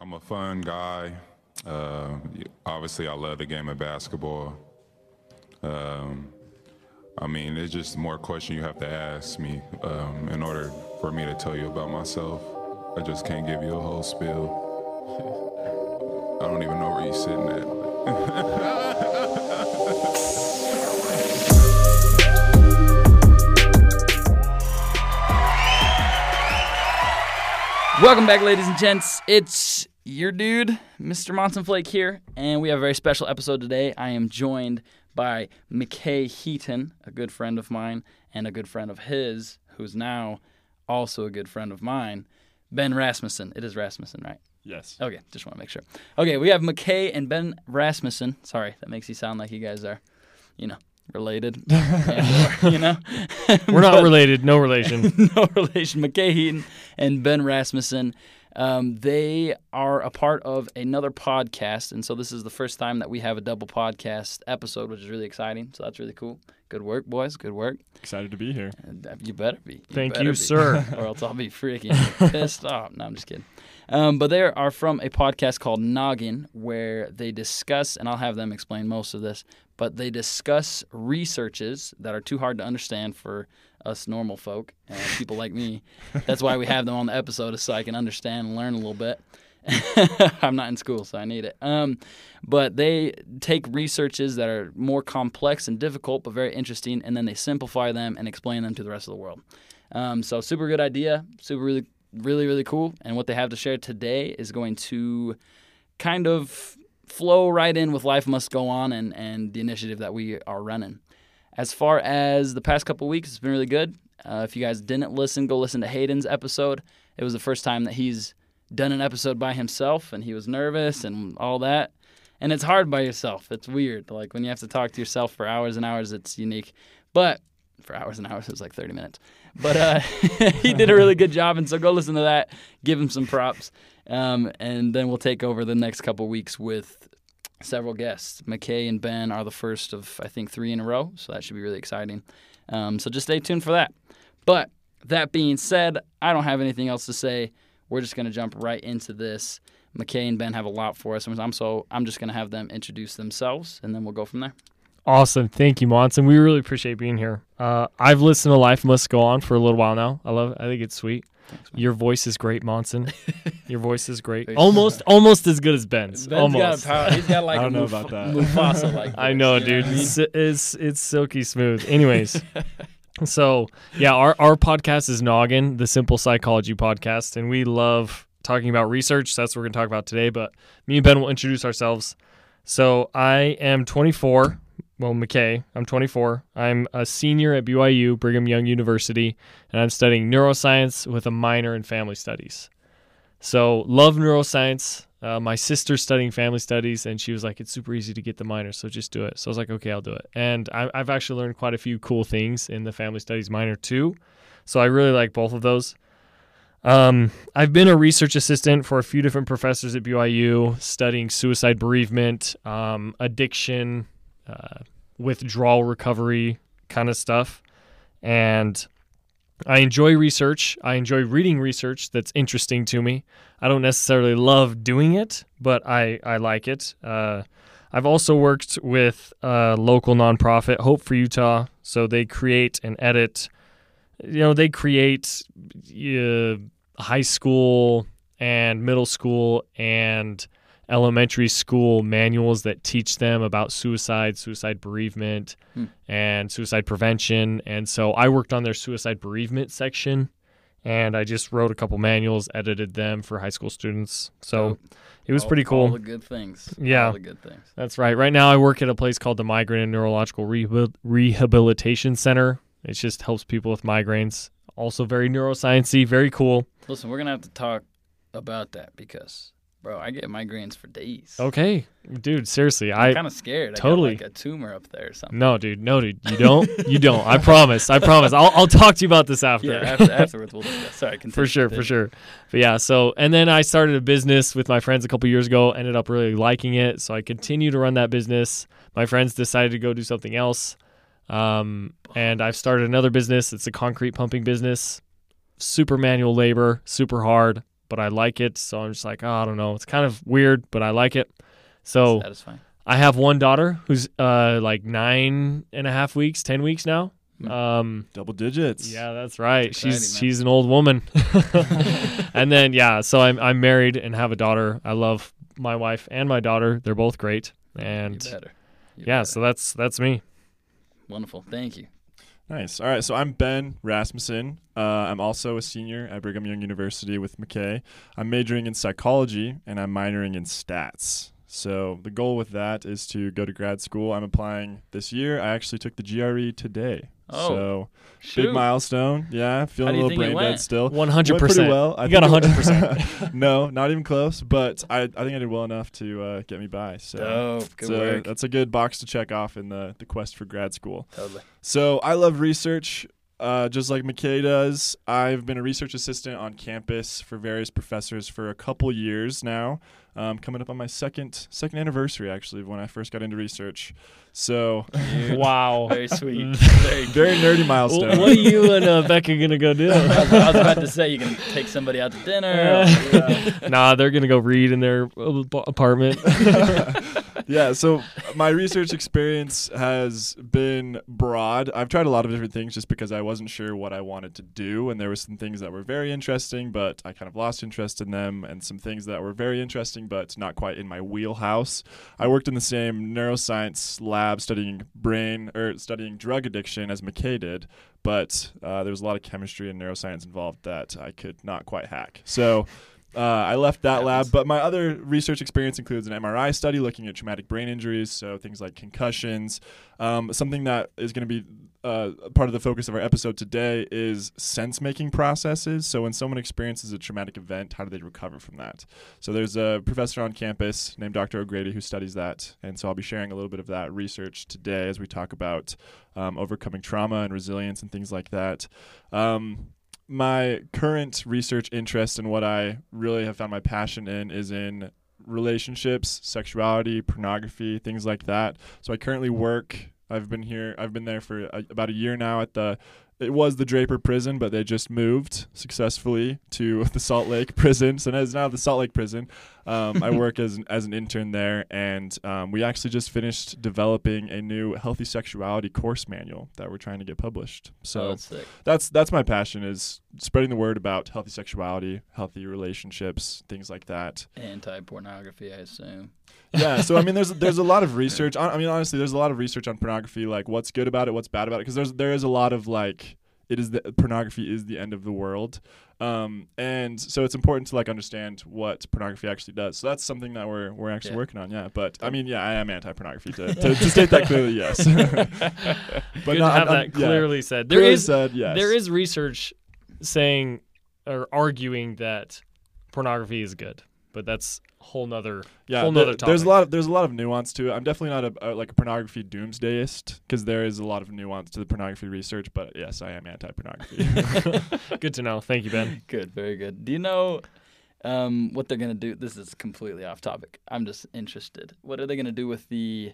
I'm a fun guy. Uh, obviously, I love the game of basketball. Um, I mean, it's just more question you have to ask me um, in order for me to tell you about myself. I just can't give you a whole spiel. I don't even know where you're sitting at. Welcome back, ladies and gents. It's your dude, Mr. Monson Flake here, and we have a very special episode today. I am joined by McKay Heaton, a good friend of mine and a good friend of his, who's now also a good friend of mine, Ben Rasmussen. It is Rasmussen, right? Yes. Okay, just want to make sure. Okay, we have McKay and Ben Rasmussen. Sorry, that makes you sound like you guys are, you know, related. or, you know, We're not related. No relation. no relation. McKay Heaton and Ben Rasmussen. Um, they are a part of another podcast, and so this is the first time that we have a double podcast episode, which is really exciting. So that's really cool. Good work, boys. Good work. Excited to be here. And, uh, You better be. Thank better you, be. sir. or else I'll be freaking pissed off. No, I'm just kidding. Um, but they are from a podcast called Noggin, where they discuss, and I'll have them explain most of this, but they discuss researches that are too hard to understand for us normal folk and people like me. That's why we have them on the episode, is so I can understand and learn a little bit. I'm not in school, so I need it. Um, but they take researches that are more complex and difficult, but very interesting, and then they simplify them and explain them to the rest of the world. Um, so super good idea, super really, really, really cool. And what they have to share today is going to kind of flow right in with Life Must Go On and, and the initiative that we are running. As far as the past couple weeks, it's been really good. Uh, if you guys didn't listen, go listen to Hayden's episode. It was the first time that he's done an episode by himself, and he was nervous and all that. And it's hard by yourself. It's weird. Like when you have to talk to yourself for hours and hours, it's unique. But for hours and hours, it was like 30 minutes. But uh, he did a really good job, and so go listen to that. Give him some props, um, and then we'll take over the next couple weeks with several guests. McKay and Ben are the first of I think three in a row, so that should be really exciting. Um, so just stay tuned for that. But that being said, I don't have anything else to say. We're just gonna jump right into this. McKay and Ben have a lot for us, I'm so I'm just gonna have them introduce themselves, and then we'll go from there. Awesome. Thank you, Monson. We really appreciate being here. Uh, I've listened to Life Must Go On for a little while now. I love it. I think it's sweet. Thanks. Your voice is great, Monson. Your voice is great. Thanks. Almost, almost as good as Ben's. Ben's almost. got a power. He's got like I a don't know Muf- about that. Mufasa like. I know, dude. I? It's, it's it's silky smooth. Anyways, so yeah, our our podcast is Noggin, the Simple Psychology podcast, and we love talking about research. That's what we're gonna talk about today. But me and Ben will introduce ourselves. So I am 24. Well, McKay, I'm 24. I'm a senior at BYU, Brigham Young University, and I'm studying neuroscience with a minor in family studies. So love neuroscience. Uh, my sister's studying family studies, and she was like, "It's super easy to get the minor, so just do it." So I was like, "Okay, I'll do it." And I, I've actually learned quite a few cool things in the family studies minor too. So I really like both of those. Um, I've been a research assistant for a few different professors at BYU, studying suicide bereavement, um, addiction, uh, withdrawal recovery kind of stuff, and I enjoy research. I enjoy reading research that's interesting to me. I don't necessarily love doing it, but I, I like it. Uh, I've also worked with a local nonprofit, Hope for Utah. So they create and edit, you know, they create uh, high school and middle school and elementary school manuals that teach them about suicide, suicide bereavement, Hmm. and suicide prevention. And so I worked on their suicide bereavement section and I just wrote a couple manuals, edited them for high school students. So Dope. it was All- pretty cool. All the good things. Yeah. All the good things. That's right. Right now, I work at a place called the Migraine and Neurological Rehabil- Rehabilitation Center. It just helps people with migraines. Also, very neurosciencey, very cool. Listen, we're gonna have to talk about that because, bro, I get migraines for days. Okay, dude. Seriously, I'm I kind of scared. totally- I got like a tumor up there or something. no, dude, no, dude. You don't. You don't. I promise. I promise. I'll I'll talk to you about this after. Yeah, after, afterwards we'll discuss. Sorry, continue, for sure, for sure. But yeah, so and then I started a business with my friends a couple years ago. Ended up really liking it, so I continue to run that business. My friends decided to go do something else, um, and I've started another business. It's a concrete pumping business. Super manual labor, super hard, but but I like it. So I'm just like, oh, I don't know. It's kind of weird, but I like it. So Satisfying. I have one daughter who's uh, like nine and a half weeks, ten weeks now. Hmm. Um, Double digits. yeah, that's right. That's she's exciting, man. she's an old woman. and then yeah, so I'm I'm married and have a daughter. I love my wife and my daughter. They're both great. You And better. You yeah, better. so that's that's me. wonderful. Thank you. Nice. All right. So I'm Ben Rasmussen. Uh, I'm also a senior at Brigham Young University with McKay. I'm majoring in psychology and I'm minoring in stats. So the goal with that is to go to grad school. I'm applying this year. I actually took the GRE today. Oh, so Shoot. big milestone. Yeah, feeling a little you think it brain dead still. One hundred Went pretty percent. well. I You got think it- 100%. no, not even close. But I, I think I did well enough to uh, get me by. So Dope. Good so work. that's a good box to check off in the the quest for grad school. Totally. So I love research, uh, just like McKay does. I've been a research assistant on campus for various professors for a couple years now. Um, coming up on my second second anniversary actually of when I first got into research. So wow. Very sweet. Very very nerdy Well, milestone. what are you and uh, Becca gonna go do? I was, I was about to say you can take somebody out to dinner. or, yeah. nah, they're gonna go read in their uh, apartment. Yeah, so my research experience has been broad. I've tried a lot of different things just because I wasn't sure what I wanted to do, and there were some things that were very interesting, but I kind of lost interest in them, and some things that were very interesting but not quite in my wheelhouse. I worked in the same neuroscience lab studying brain or studying drug addiction as McKay did, but uh, there was a lot of chemistry and neuroscience involved that I could not quite hack. So. Uh, I left that lab, but my other research experience includes an MRI study looking at traumatic brain injuries, so things like concussions. Um, something that is going to be uh, part of the focus of our episode today is sense making processes. So, when someone experiences a traumatic event, how do they recover from that? So, there's a professor on campus named Dr. O'Grady who studies that. And so, I'll be sharing a little bit of that research today as we talk about um, overcoming trauma and resilience and things like that. Um, my current research interest and what I really have found my passion in is in relationships, sexuality, pornography, things like that. So I currently work. I've been here. I've been there for a, about a year now at the. It was the Draper prison, but they just moved successfully to the Salt Lake prison. So now it's now the Salt Lake prison. Um, I work as an, as an intern there, and um, we actually just finished developing a new healthy sexuality course manual that we're trying to get published. So oh, that's sick. that's that's my passion is spreading the word about healthy sexuality, healthy relationships, things like that. Anti pornography, I assume. Yeah, so I mean, there's there's a lot of research. I I mean, honestly, there's a lot of research on pornography, like what's good about it, what's bad about it, because there's there is a lot of like it is the pornography is the end of the world, um, and so it's important to like understand what pornography actually does. So that's something that we're we're actually Yeah. working on. Yeah, but I mean, yeah, I am anti-pornography to, to, to state that clearly. Yes, but Good no, to have I'm- I'm- that yeah. clearly said. There Clearly is said yes. there is research saying or arguing that pornography is good, but that's a whole nother yeah whole there- nother there's a lot of there's a lot of nuance to it i'm definitely not a, a like a pornography doomsdayist because there is a lot of nuance to the pornography research but yes i am anti-pornography good to know. Thank you, Ben. Good, very good. Do you know um, what they're gonna do? This is completely off topic. I'm just interested. What are they gonna do with the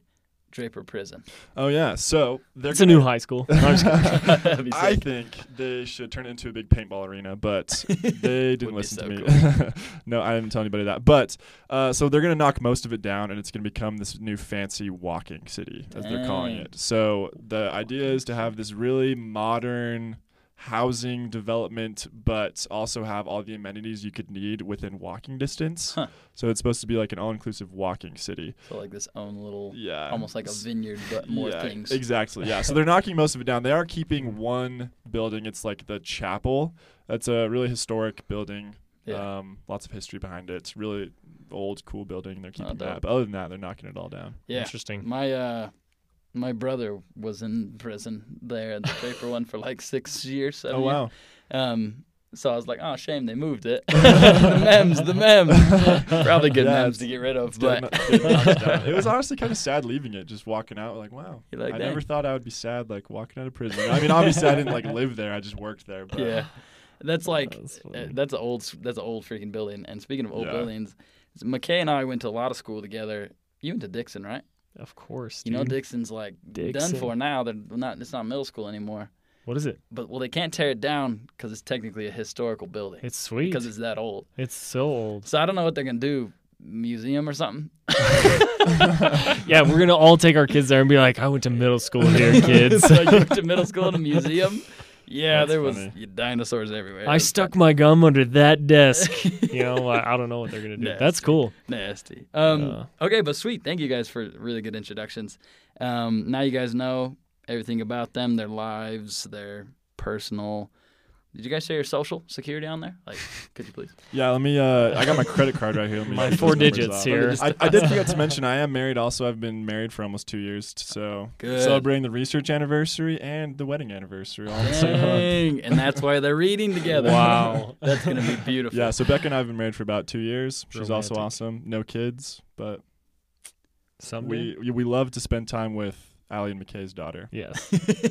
Draper prison? oh yeah so they're It's a new high school. I'm just kidding. That'd be I sick. think they should turn it into a big paintball arena, but they didn't listen so to me. no, I didn't tell anybody that. But uh, so they're gonna knock most of it down, and it's gonna become this new fancy walking city, as they're calling it. So the idea is to have this really modern housing development, but also have all the amenities you could need within walking distance. Huh. So it's supposed to be like an all-inclusive walking city. So like this own little, Yeah, almost like a vineyard, but more yeah, things. Exactly. Yeah. So they're knocking most of it down. They are keeping one building. It's like the chapel. That's a really historic building. Yeah. Um, lots of history behind it. It's really old, cool building. They're keeping dope. that. But other than that, they're knocking it all down. yeah. Interesting. My uh, my brother was in prison there, the Draper one, for like six years. Oh years. wow. Um, so I was like, oh, shame they moved it. the mems, the mems. Probably good Yeah, memes it's- to get rid of, but getting- getting knocked down. it was honestly kind of sad leaving it, just walking out. Like wow. Like, I "Dang." never thought I would be sad like walking out of prison. I mean, obviously I didn't like live there. I just worked there. But yeah, that's like That's uh, that's an old that's an old freaking building. And speaking of old Yeah. buildings, McKay and I went to a lot of school together. You went to Dixon, right? Of course. You know. Dixon's like Dixon. done for now. They're not. It's not middle school anymore. What is it? but well, they can't tear it down because it's technically a historical building It's sweet. because it's that old. It's so old. So I don't know what they're gonna do. Museum or something? Yeah, we're gonna all take our kids there and be like, I went to middle school here, kids. so you went to middle school in a museum? Yeah, That's there was funny. dinosaurs everywhere. I was stuck my gum under that desk. You know, I, I don't know what they're gonna do. That's cool. Nasty. Um, Uh. okay, but sweet. Thank you guys for really good introductions. Um, now you guys know everything about them, their lives, their personal. Did you guys say your social security on there? Like, could you please? Yeah, let me. Uh, I got my credit card right here. Let me My four digits off. here. I, I did forget to mention I am married. Also, I've been married for almost two years. So Good. celebrating the research anniversary and the wedding anniversary all in the same month. Dang, and that's why they're reading together. Wow. that's gonna be beautiful. Yeah, so Becca and I have been married for about two years. She's also awesome. No kids, but Someday. we we love to spend time with Allie and McKay's daughter. Yes.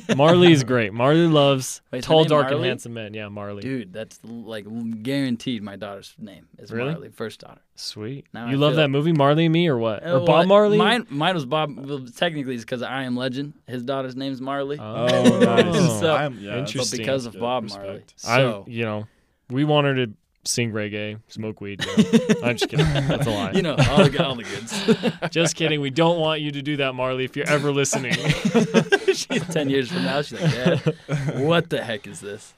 Marley is great. Marley loves Wait, is her tall, name dark, and Marley? handsome men. Yeah, Marley. Dude, that's like guaranteed. My daughter's name is Really? Marley, first daughter. Sweet. Now you I love feel- that movie, Marley and Me, or what? Uh, or Bob well, Marley? Mine, mine was Bob. Well, technically, it's because I Am Legend. His daughter's name's Marley. Oh, Oh, nice. So- I'm, yeah, that's Interesting. but because of good. Bob Respect. Marley. I, So you know, we want her to sing reggae, smoke weed. no. I'm just kidding. That's a lie. you know all the, all the goods. just kidding. We don't want you to do that, Marley. If you're ever listening, she's ten years from now. She's like, Dad, what the heck is this?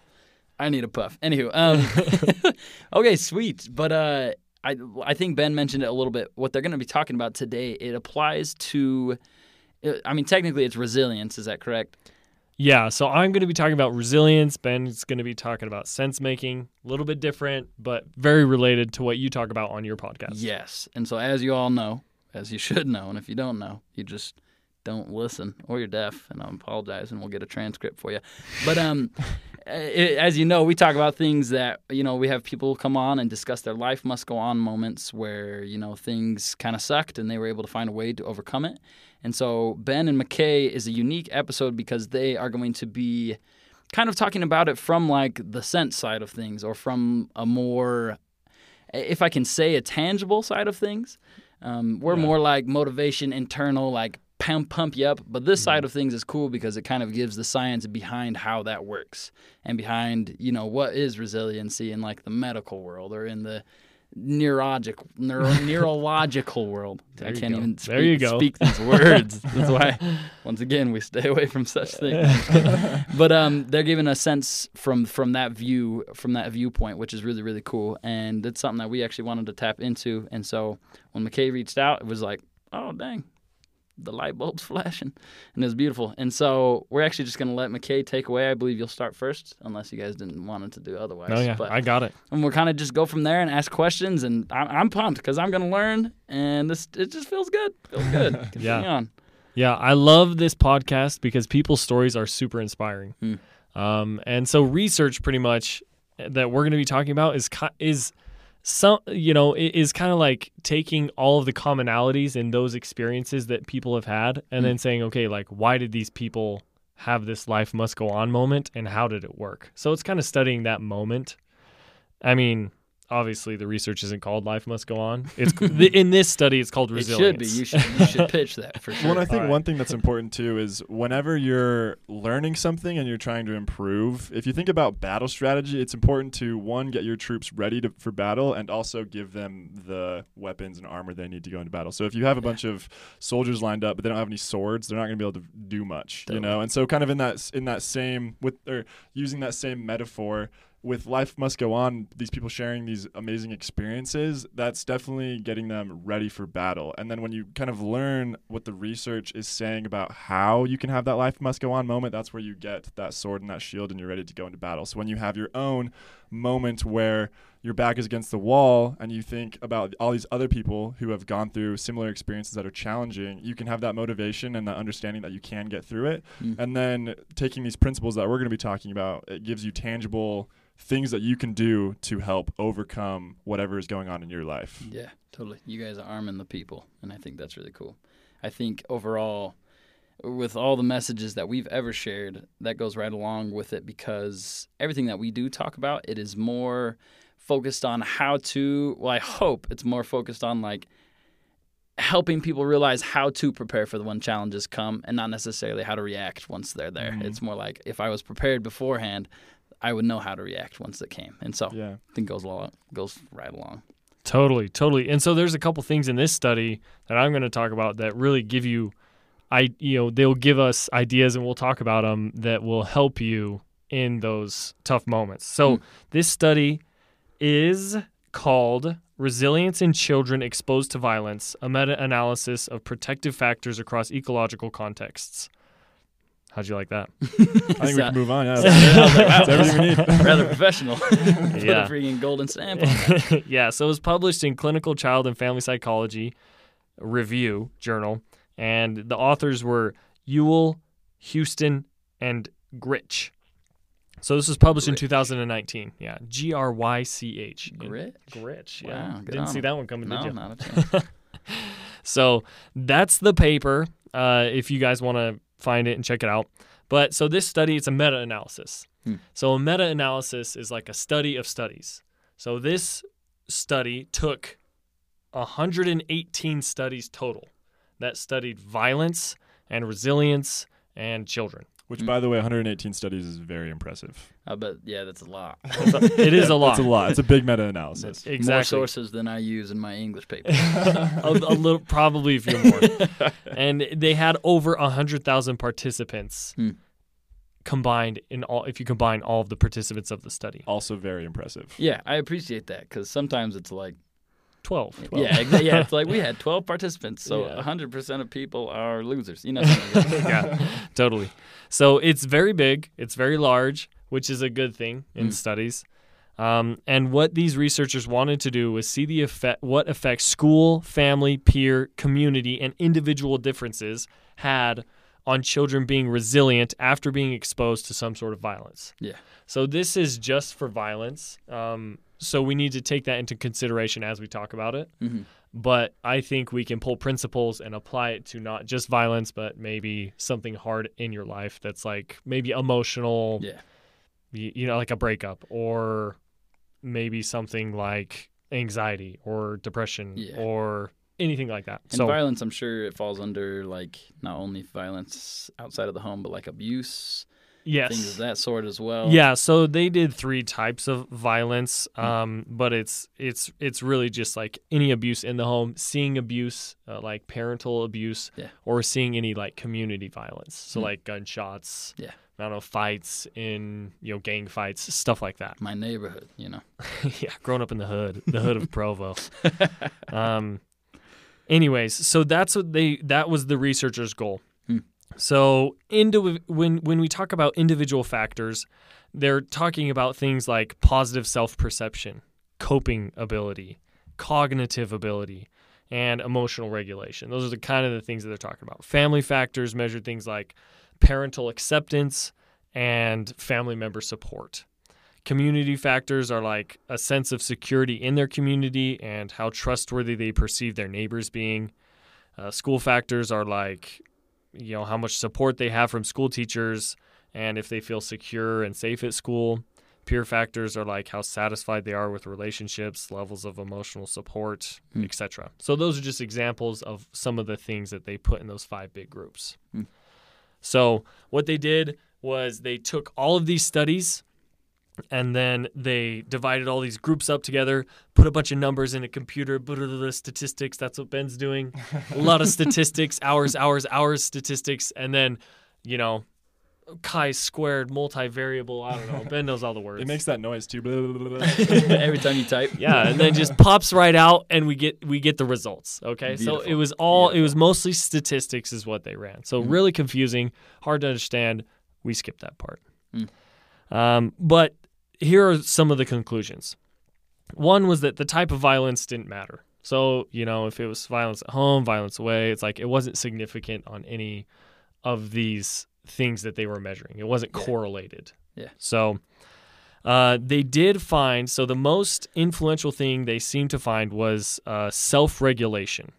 I need a puff. Anywho, um, okay, sweet. But uh, I I think Ben mentioned it a little bit. What they're going to be talking about today, it applies to. I mean, technically, it's resilience. Is that correct? Yeah. So I'm going to be talking about resilience. Ben's going to be talking about sense making. A little bit different, but very related to what you talk about on your podcast. Yes. And so, as you all know, as you should know, and if you don't know, you just don't listen or you're deaf, and I apologize, and we'll get a transcript for you. But um, as you know, we talk about things that you know we have people come on and discuss their life must go on moments where you know things kind of sucked and they were able to find a way to overcome it. And so Ben and McKay is a unique episode because they are going to be kind of talking about it from like the sense side of things or from a more if I can say a tangible side of things. Um, we're more like motivation, internal, like pump pump you up. But this side of things is cool because it kind of gives the science behind how that works and behind you know what is resiliency in like the medical world or in the neurologic neuro, neurological world. There I can't even speak, There you go. speak these words. That's why once again we stay away from such things. but um, they're giving a sense from from that view from that viewpoint, which is really really cool, and it's something that we actually wanted to tap into. And so when McKay reached out, it was like, oh dang, the light bulb's flashing, and it was beautiful. And so we're actually just gonna let McKay take away. I believe you'll start first, unless you guys didn't want it to do otherwise. Oh yeah, But, I got it. and we'll kind of just go from there and ask questions. And I'm, I'm pumped because I'm gonna learn, and this it just feels good. Feels good. Continue Yeah. on. Yeah, I love this podcast because people's stories are super inspiring. Hmm. Um, and so research pretty much that we're going to be talking about is ki- is some you know is kind of like taking all of the commonalities in those experiences that people have had and Hmm. then saying okay like why did these people have this life must go on moment and how did it work so it's kind of studying that moment i mean obviously the research isn't called life must go on it's in this study it's called It resilience should be. You should you should pitch that for sure. Well, I think Alright. one thing that's important too is whenever you're learning something and you're trying to improve, if you think about battle strategy, it's important to one get your troops ready to, for battle and also give them the weapons and armor they need to go into battle. So if you have a bunch of soldiers lined up but they don't have any swords, they're not going to be able to do much, you know. And so kind of in that in that same with or using that same metaphor with life must go on these people sharing these amazing experiences that's definitely getting them ready for battle. And then when you kind of learn what the research is saying about how you can have that life must go on moment that's where you get that sword and that shield and you're ready to go into battle. So when you have your own moment where your back is against the wall and you think about all these other people who have gone through similar experiences that are challenging you can have that motivation and that understanding that you can get through it Mm. and then taking these principles that we're going to be talking about it gives you tangible things that you can do to help overcome whatever is going on in your life Yeah, totally. You guys are arming the people, and I think that's really cool. I think overall, with all the messages that we've ever shared, that goes right along with it because everything that we do talk about, it is more focused on how to. Well, I hope it's more focused on like helping people realize how to prepare for the when challenges come and not necessarily how to react once they're there. Mhm. It's more like if I was prepared beforehand, I would know how to react once it came. And so Yeah. I think goes along goes right along. Totally, totally. And so there's a couple things in this study that I'm going to talk about that really give you, I you know they'll give us ideas and we'll talk about them that will help you in those tough moments. So Hmm. this study is called Resilience in Children Exposed to Violence: A Meta-Analysis of Protective Factors Across Ecological Contexts. How'd you like that? I think we can move on. Yeah. Like, wow, That's everything we need. rather professional. Put Yeah. a freaking golden stamp on yeah, so it was published in Clinical Child and Family Psychology Review Journal, and the authors were Yule, Houston, and Grych. So this was published in 2019. Yeah, G R Y C H. Grit? Gritch. Wow, Yeah. good Didn't on see that one coming, No, did you? not a chance. So that's the paper. Uh, if you guys want to find it and check it out. But so this study, it's a meta-analysis. Hmm. So a meta-analysis is like a study of studies. So this study took 118 studies total that studied violence and resilience and children. Which, by the way, 118 studies is very impressive. I bet, yeah, that's a lot. It is a lot. It's a lot. It's a big meta-analysis. More Exactly. sources than I use in my English paper. a, a little, probably a few more. and they had over hundred thousand participants Hmm. combined in all. If you combine all of the participants of the study, Also very impressive. yeah, I appreciate that because sometimes it's like, twelve. yeah, exa- yeah, it's like we had 12 participants, so Yeah. 100% of people are losers. You know, something like that. yeah, totally. So it's very big. It's very large, which is a good thing in Mm. studies. Um, and what these researchers wanted to do was see the effect, what effects school, family, peer, community, and individual differences had on children being resilient after being exposed to some sort of violence. Yeah. So this is just for violence. Um, so we need to take that into consideration as we talk about it Mhm. but I think we can pull principles and apply it to not just violence, but maybe something hard in your life that's like maybe emotional, Yeah. you, you know, like a breakup, or maybe something like anxiety or depression Yeah. or anything like that. And so violence, I'm sure it falls under like not only violence outside of the home, but like abuse, yes, things of that sort as well. Yeah, so they did three types of violence, Hmm. um, but it's it's it's really just like any abuse in the home, seeing abuse, uh, like parental abuse, Yeah. or seeing any like community violence, so Hmm. like gunshots, Yeah. I don't know, fights in you know gang fights, stuff like that. My neighborhood, you know. yeah, growing up in the hood, the hood of Provo. um, anyways, so that's what they that was the researchers' goal. So when when we talk about individual factors, they're talking about things like positive self-perception, coping ability, cognitive ability, and emotional regulation. Those are the kind of the things that they're talking about. Family factors measure things like parental acceptance and family member support. Community factors are like a sense of security in their community and how trustworthy they perceive their neighbors being. Uh, school factors are like, you know, how much support they have from school teachers and if they feel secure and safe at school. Peer factors are like how satisfied they are with relationships, levels of emotional support, Hmm. etc. So those are just examples of some of the things that they put in those five big groups. Hmm. So what they did was they took all of these studies and then they divided all these groups up together, put a bunch of numbers in a computer, blah, blah, blah, statistics. That's what Ben's doing. a lot of statistics, hours, hours, hours statistics, and then, you know, chi squared, multivariable. I don't know. Ben knows all the words. It makes that noise too. Blah, blah, blah, blah. Every time you type. yeah, and then just pops right out, and we get we get the results. Okay, so it was all it was mostly statistics is what they ran. So Mhm. really confusing, hard to understand. We skipped that part. Mm. Um, but here are some of the conclusions. One was that the type of violence didn't matter. So you know, if it was violence at home, violence away, it's like it wasn't significant on any of these things that they were measuring. It wasn't Yeah. correlated. Yeah. So uh, they did find so the most influential thing they seemed to find was uh, self-regulation.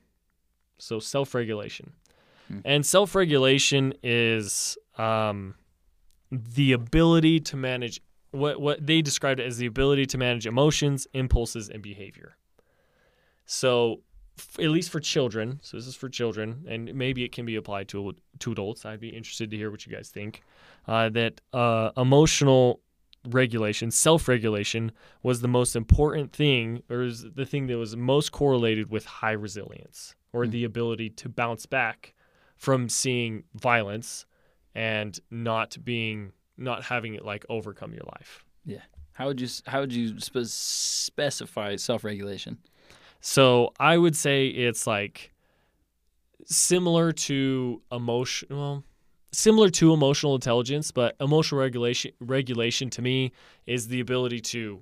So self-regulation, Hmm. and self-regulation is um, the ability to manage what what they described it as the ability to manage emotions, impulses, and behavior. So f- at least for children. So this is for children, and maybe it can be applied to to adults. I'd be interested to hear what you guys think. Uh, that uh, emotional regulation, self regulation, was the most important thing, or is the thing that was most correlated with high resilience, or Hmm. the ability to bounce back from seeing violence and not being not having it like overcome your life. Yeah. How would you how would you spe- specify self regulation? So I would say it's like similar to emotion, well, similar to emotional intelligence, but emotional regulation regulation to me is the ability to,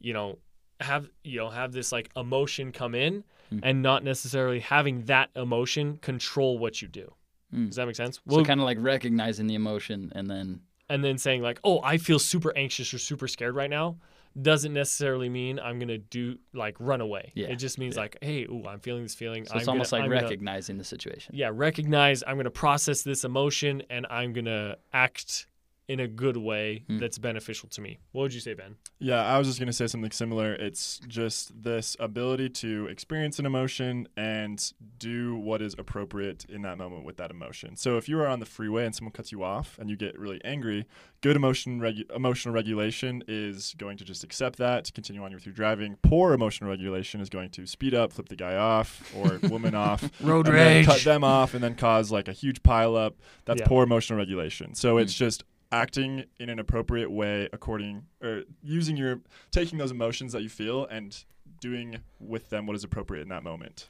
you know, have you know have this like emotion come in Hmm. and not necessarily having that emotion control what you do. Hmm. Does that make sense? So kind of like recognizing the emotion and then and then saying like, "Oh, I feel super anxious or super scared right now," doesn't necessarily mean I'm gonna do like run away. Yeah, It just means yeah. like, "Hey, ooh, I'm feeling this feeling." so it's I'm almost gonna, like I'm gonna- recognizing the situation. yeah, recognize. I'm gonna process this emotion and I'm gonna act in a good way Hmm. that's beneficial to me. What would you say, Ben? Yeah, I was just going to say something similar. It's just this ability to experience an emotion and do what is appropriate in that moment with that emotion. So if you are on the freeway and someone cuts you off and you get really angry, good emotion regu- emotional regulation is going to just accept that, to continue on with your driving. Poor emotional regulation is going to speed up, flip the guy off or woman off, Road rage, cut them off and then cause like a huge pile up. That's Yeah. poor emotional regulation. So it's just acting in an appropriate way according or using your taking those emotions that you feel and doing with them what is appropriate in that moment.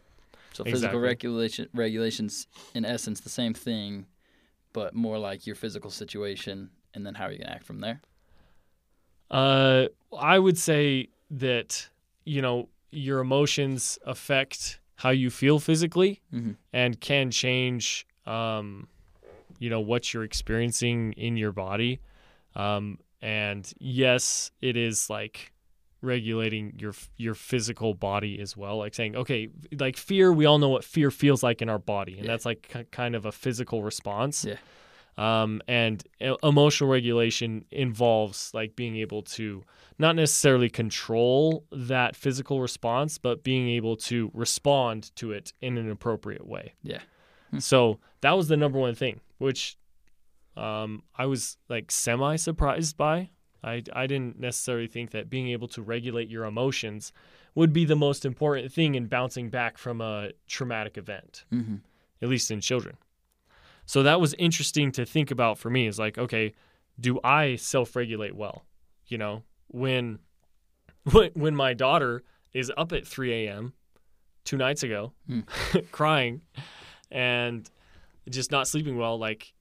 So physical Exactly. regulation regulations in essence the same thing, but more like your physical situation and then how are you gonna act from there? Uh, I would say that you know your emotions affect how you feel physically Mhm. and can change, um, you know, what you're experiencing in your body. Um, and yes, it is like regulating your your physical body as well like saying okay like fear we all know what fear feels like in our body and Yeah. that's like ki- kind of a physical response Yeah. um, and emotional regulation involves like being able to not necessarily control that physical response, but being able to respond to it in an appropriate way. Yeah. Hmm. So that was the number one thing, which um, I was like semi surprised by. I, I didn't necessarily think that being able to regulate your emotions would be the most important thing in bouncing back from a traumatic event Mm-hmm. at least in children. So that was interesting to think about for me. Is like, okay, do I self-regulate well? You know, when when when my daughter is up at 3 a.m. two nights ago, Hmm. crying, and just not sleeping well, like.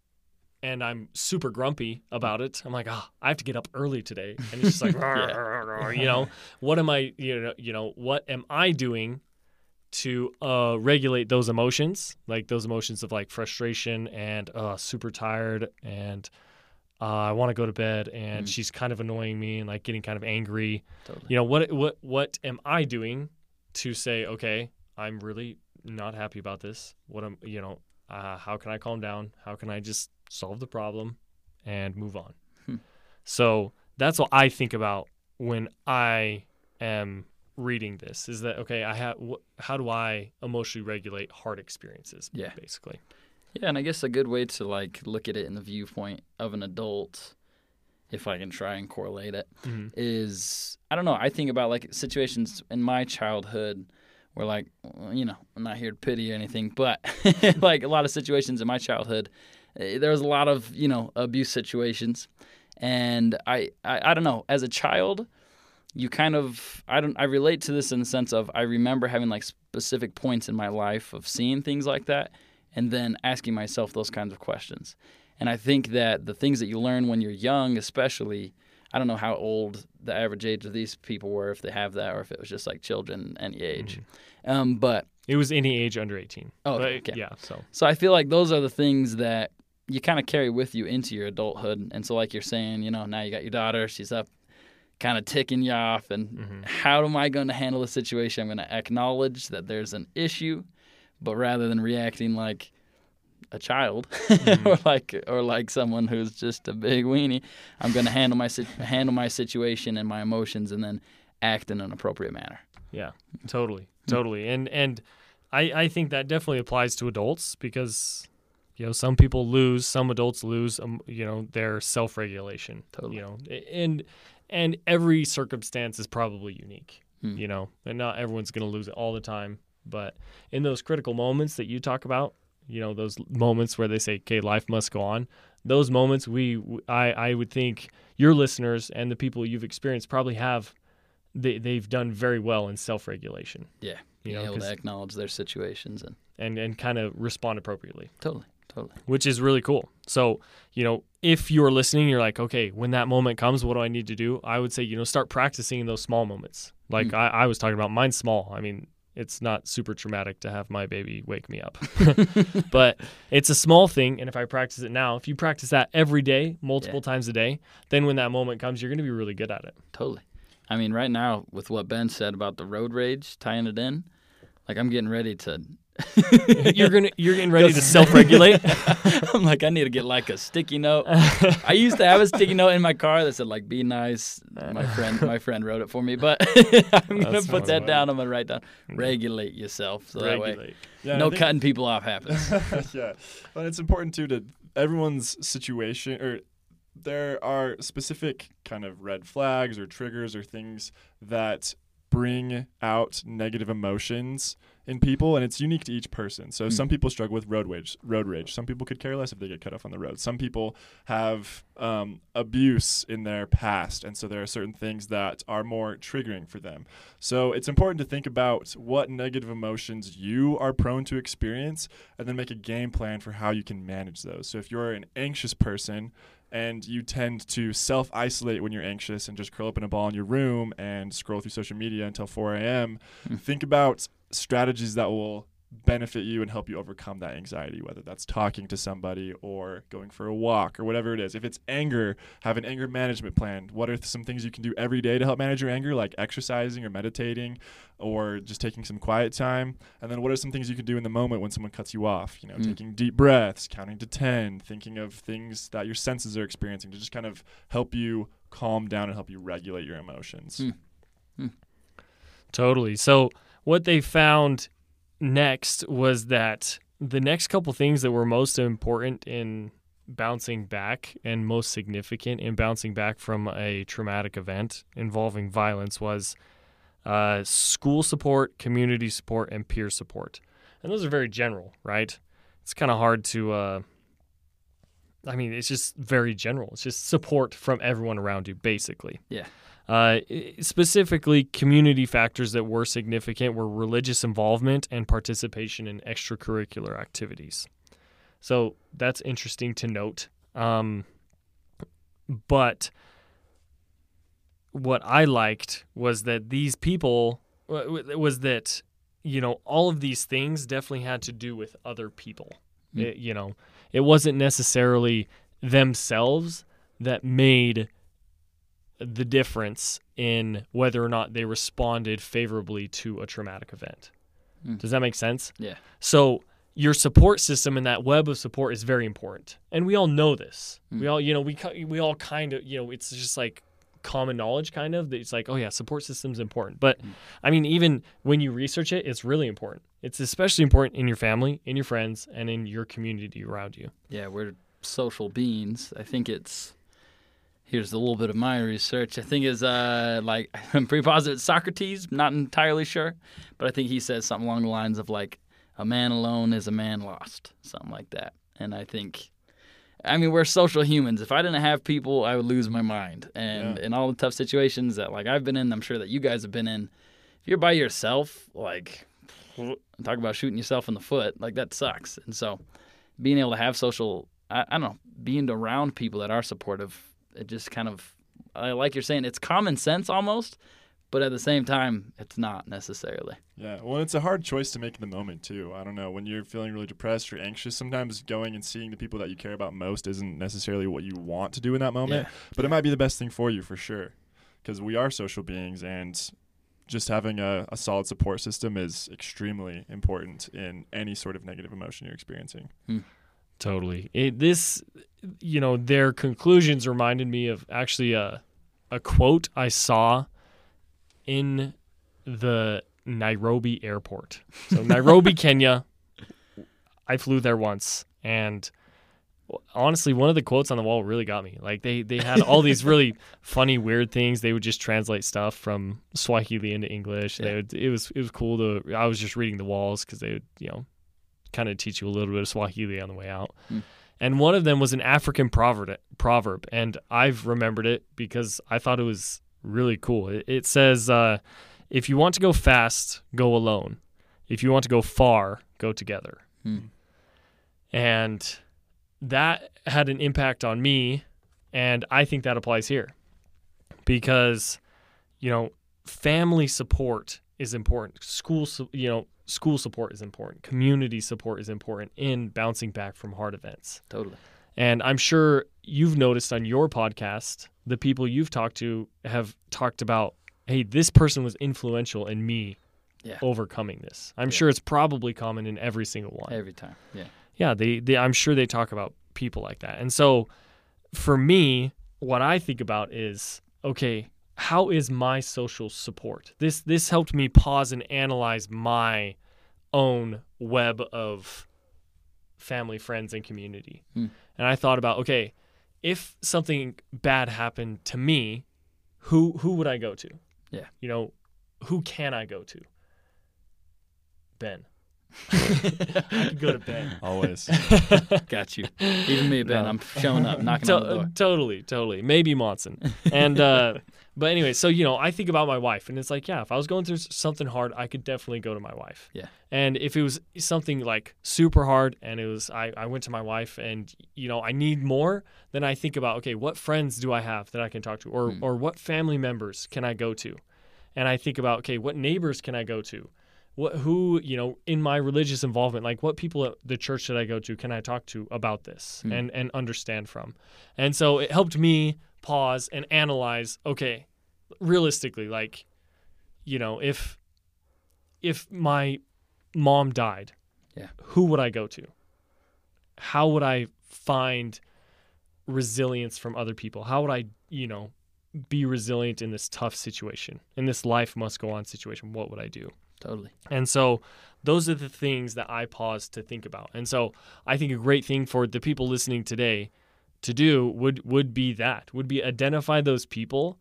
And I'm super grumpy about it. I'm like, oh, I have to get up early today, and it's just like, you know, what am I, you know, you know, what am I doing to uh, regulate those emotions, like those emotions of like frustration and uh, super tired and uh, I want to go to bed and Mm. she's kind of annoying me and like getting kind of angry. Totally. You know what what what am I doing to say okay, I'm really not happy about this. What am you know? Uh, how can I calm down? How can I just solve the problem and move on? Hmm. So that's what I think about when I am reading this is that okay i have wh- how do i emotionally regulate hard experiences Yeah. basically Yeah, and I guess a good way to like look at it in the viewpoint of an adult, if I can try and correlate it, mm-hmm. is I don't know. I think about like situations in my childhood where like you know I'm not here to pity or anything, but like a lot of situations in my childhood, eh, there was a lot of you know abuse situations, and I I, I don't know as a child. You kind of I don't I relate to this in the sense of I remember having like specific points in my life of seeing things like that and then asking myself those kinds of questions. And I think that the things that you learn when you're young, especially, I don't know how old the average age of these people were, if they have that, or if it was just like children any age. Um, but it was any age under 18 Oh, But, okay. yeah so so I feel like those are the things that you kind of carry with you into your adulthood. And so, like you're saying, you know, now you got your daughter, she's up, kind of ticking you off. And Mhm. how am I going to handle the situation? I'm going to acknowledge that there's an issue, but rather than reacting like a child or like or like someone who's just a big weenie, I'm going to handle my handle my situation and my emotions, and then act in an appropriate manner. yeah totally totally and and I, I think that definitely applies to adults because you know some people lose, some adults lose, um, you know, their self-regulation. Totally. You know, and and every circumstance is probably unique. Hmm. You know, and not everyone's going to lose it all the time. But in those critical moments that you talk about, you know, those moments where they say, "Okay, life must go on." Those moments, we, I, I would think your listeners and the people you've experienced probably have, they, they've done very well in self-regulation Yeah. You know, able to acknowledge their situations and and and kind of respond appropriately, totally, totally. which is really cool. So, you know, if you're listening, you're like, okay, when that moment comes, what do I need to do? I would say, you know, start practicing in those small moments. Like Mm. I, I was talking about, mine's small. I mean, it's not super traumatic to have my baby wake me up, but it's a small thing. And if I practice it now, if you practice that every day, multiple times a day, then when that moment comes, you're going to be really good at it. Totally. I mean, right now, with what Ben said about the road rage, tying it in, like I'm getting ready to. you're gonna you're getting ready to self-regulate. I'm like, I need to get like a sticky note. I used to have a sticky note in my car that said like "Be nice." My friend, my friend wrote it for me, but I'm gonna That's put that funny. down. I'm gonna write down regulate yourself, so that way Yeah, no think- cutting people off happens. yeah, but it's important too to everyone's situation or there are specific kind of red flags or triggers or things that bring out negative emotions in people and it's unique to each person. So some people struggle with road rage, road rage. Some people could care less if they get cut off on the road. Some people have um, abuse in their past and so there are certain things that are more triggering for them. So it's important to think about what negative emotions you are prone to experience and then make a game plan for how you can manage those. So if you're an anxious person and you tend to self isolate when you're anxious and just curl up in a ball in your room and scroll through social media until 4 a.m., think about strategies that will benefit you and help you overcome that anxiety, whether that's talking to somebody or going for a walk or whatever it is. If it's anger, have an anger management plan. What are some things you can do every day to help manage your anger, like exercising or meditating or just taking some quiet time? And then what are some things you can do in the moment when someone cuts you off? You know, Mm. taking deep breaths, counting to 10, thinking of things that your senses are experiencing to just kind of help you calm down and help you regulate your emotions. Mm. Totally. So what they found next was that the next couple things that were most important in bouncing back and most significant in bouncing back from a traumatic event involving violence was uh, school support, community support, and peer support. And those are very general, right? It's kind of hard to. Uh, I mean, it's just very general. It's just support from everyone around you, basically. Yeah. Uh, specifically, community factors that were significant were religious involvement and participation in extracurricular activities. So that's interesting to note. Um, but what I liked was that these people wa- wa- was that you know all of these things definitely had to do with other people. Mm. It- you know, it wasn't necessarily themselves that made the difference in whether or not they responded favorably to a traumatic event. Mm. Does that make sense? Yeah. So your support system and that web of support is very important, and we all know this. We all, you know, we we all kind of, you know, it's just like common knowledge, kind of. That it's like, oh yeah, support system's important. But I mean, even when you research it, it's really important. It's especially important in your family, in your friends, and in your community around you. Yeah, we're social beings. I think it's here's a little bit of my research. I think is uh like I'm pretty positive it's Socrates, not entirely sure, but I think he says something along the lines of like a man alone is a man lost, something like that. And I think I mean we're social humans. If I didn't have people, I would lose my mind. And Yeah. in all the tough situations that like I've been in, I'm sure that you guys have been in, if you're by yourself, like talk about shooting yourself in the foot, like that sucks. And so being able to have social I, I don't know being around people that are supportive it just kind of I like you're saying it's common sense almost but at the same time it's not necessarily Yeah, well, it's a hard choice to make in the moment too. I don't know when you're feeling really depressed or anxious. Sometimes going and seeing the people that you care about most isn't necessarily what you want to do in that moment, but it might be the best thing for you for sure, because we are social beings, and just having a, a solid support system is extremely important in any sort of negative emotion you're experiencing. Hmm. Totally. It, this, you know, their conclusions reminded me of actually a, a quote I saw in the Nairobi Airport. So Nairobi, Kenya. I flew there once, and honestly, one of the quotes on the wall really got me. Like they they had all these really funny, weird things. They would just translate stuff from Swahili into English. They Yeah. would it was it was cool to. I was just reading the walls because they would you know kind of teach you a little bit of Swahili on the way out. Hmm. And one of them was an African proverb, proverb, and I've remembered it because I thought it was really cool. It, it says, uh, "If you want to go fast, go alone. If you want to go far, go together." Hmm. And that had an impact on me, and I think that applies here because, you know, family support is important. School, you know, school support is important. Community support is important in bouncing back from hard events. Totally. And I'm sure you've noticed on your podcast, the people you've talked to have talked about, hey, this person was influential in me Yeah. overcoming this. I'm Yeah. sure it's probably common in every single one. Every time. Yeah. Yeah, they, they I'm sure they talk about people like that. And so for me, what I think about is, okay, how is my social support? This this helped me pause and analyze my own web of family, friends, and community. Hmm. And I thought about, okay, if something bad happened to me, who who would I go to? Yeah. You know, who can I go to? Ben. I could go to Ben. Always. Got you. Even me, Ben. No. I'm showing up, knocking To- on the door. Totally, totally. Maybe Monson. And uh but anyway, so you know, I think about my wife and it's like, yeah, if I was going through something hard, I could definitely go to my wife. Yeah. And if it was something like super hard and it was I, I went to my wife and you know, I need more, then I think about, okay, what friends do I have that I can talk to? Or Hmm. or what family members can I go to? And I think about, okay, what neighbors can I go to? What who, you know, in my religious involvement, like what people at the church that I go to can I talk to about this Hmm. and and understand from? And so it helped me pause and analyze, okay, realistically, like, you know, if if my mom died, Yeah. who would I go to? How would I find resilience from other people? How would I, you know, be resilient in this tough situation, in this life must go on situation? What would I do? Totally. And so those are the things that I pause to think about. And so I think a great thing for the people listening today to do would would be that, would be identify those people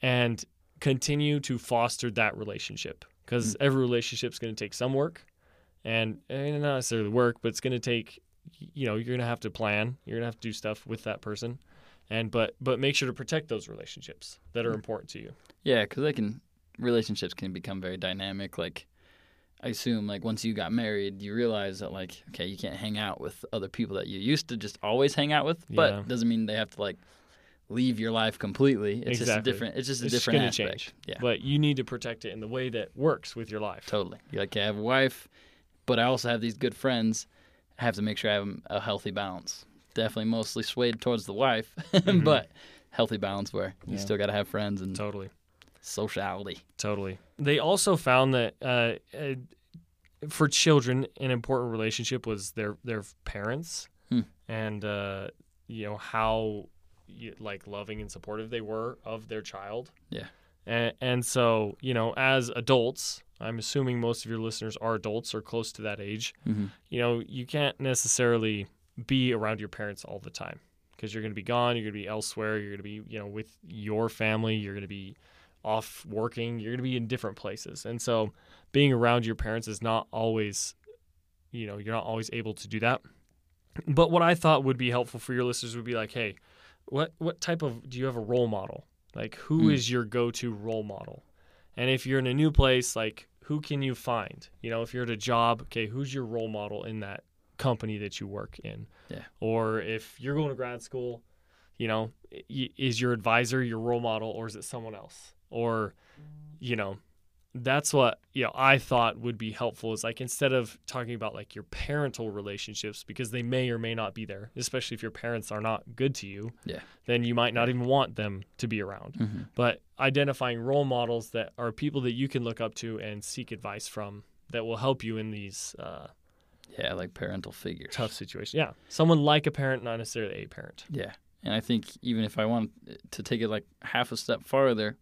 and continue to foster that relationship. Because mm. every relationship is going to take some work and, and not necessarily work, but it's going to take you know, you're going to have to plan, you're going to have to do stuff with that person. And but but make sure to protect those relationships that are mm. important to you. Yeah, because they can relationships can become very dynamic. Like I assume, like once you got married, you realize that like okay, you can't hang out with other people that you used to just always hang out with. But Yeah. doesn't mean they have to like leave your life completely. It's just a different. It's just a It's different gonna aspect. change. Yeah, But you need to protect it in the way that works with your life. totally. You're like, I have a wife, but I also have these good friends. I have to make sure I have a healthy balance. Definitely, mostly swayed towards the wife, but healthy balance where you Mm-hmm. Yeah. still got to have friends and Totally. Sociality. Totally. They also found that uh, uh, for children, an important relationship was their their parents, Hmm. and uh, you know how like loving and supportive they were of their child. Yeah. And, and so you know, as adults, I'm assuming most of your listeners are adults or close to that age. hmm You know, you can't necessarily be around your parents all the time because you're going to be gone. You're going to be elsewhere. You're going to be you know with your family. You're going to be off working, you're going to be in different places. And so being around your parents is not always, you know, you're not always able to do that. But what I thought would be helpful for your listeners would be like, hey, what what type of do you have a role model? Like who is Mm. your go-to role model? And if you're in a new place, like who can you find? You know, if you're at a job, okay, who's your role model in that company that you work in? Yeah. Or if you're going to grad school, you know, is your advisor your role model or is it someone else? Or, you know, that's what, you know, I thought would be helpful is like instead of talking about like your parental relationships because they may or may not be there, especially if your parents are not good to you, Yeah. then you might not even want them to be around. hmm But identifying role models that are people that you can look up to and seek advice from that will help you in these uh, Yeah, like parental figures. tough situations. Yeah. Someone like a parent, not necessarily a parent. Yeah. And I think even if I want to take it like half a step farther,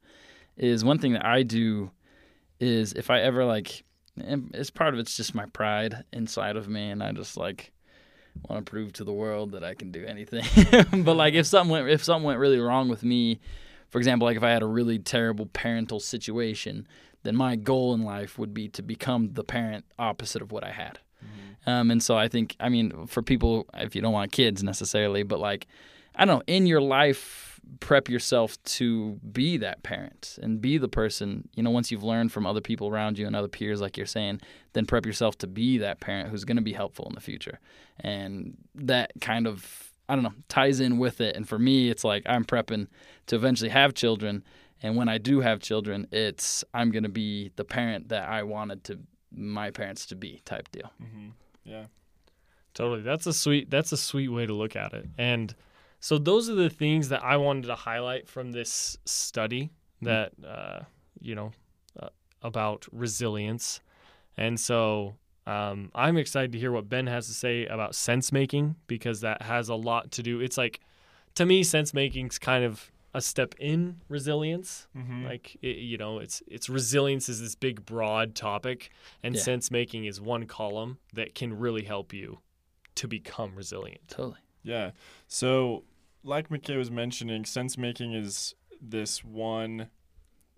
is one thing that I do is if I ever like, and it's part of it's just my pride inside of me, and I just like want to prove to the world that I can do anything. but like if something went if something went really wrong with me, for example, like if I had a really terrible parental situation, then my goal in life would be to become the parent opposite of what I had. Um, and so I think, I mean, for people, if you don't want kids necessarily, but like, I don't know, in your life, prep yourself to be that parent and be the person, you know, once you've learned from other people around you and other peers, like you're saying, then prep yourself to be that parent who's going to be helpful in the future. And that kind of, I don't know, ties in with it. And for me, it's like I'm prepping to eventually have children. And when I do have children, it's I'm going to be the parent that I wanted to my parents to be type deal. Mm-hmm. Yeah. Totally. That's a sweet that's a sweet way to look at it. And so those are the things that I wanted to highlight from this study that uh, you know uh, about resilience. And so um, I'm excited to hear what Ben has to say about sense making because that has a lot to do. It's like to me, sense making's kind of a step in resilience. Mm-hmm. Like it, you know, it's it's resilience is this big broad topic, and Yeah. sense making is one column that can really help you to become resilient. Totally. Yeah. So, like McKay was mentioning, sense making is this one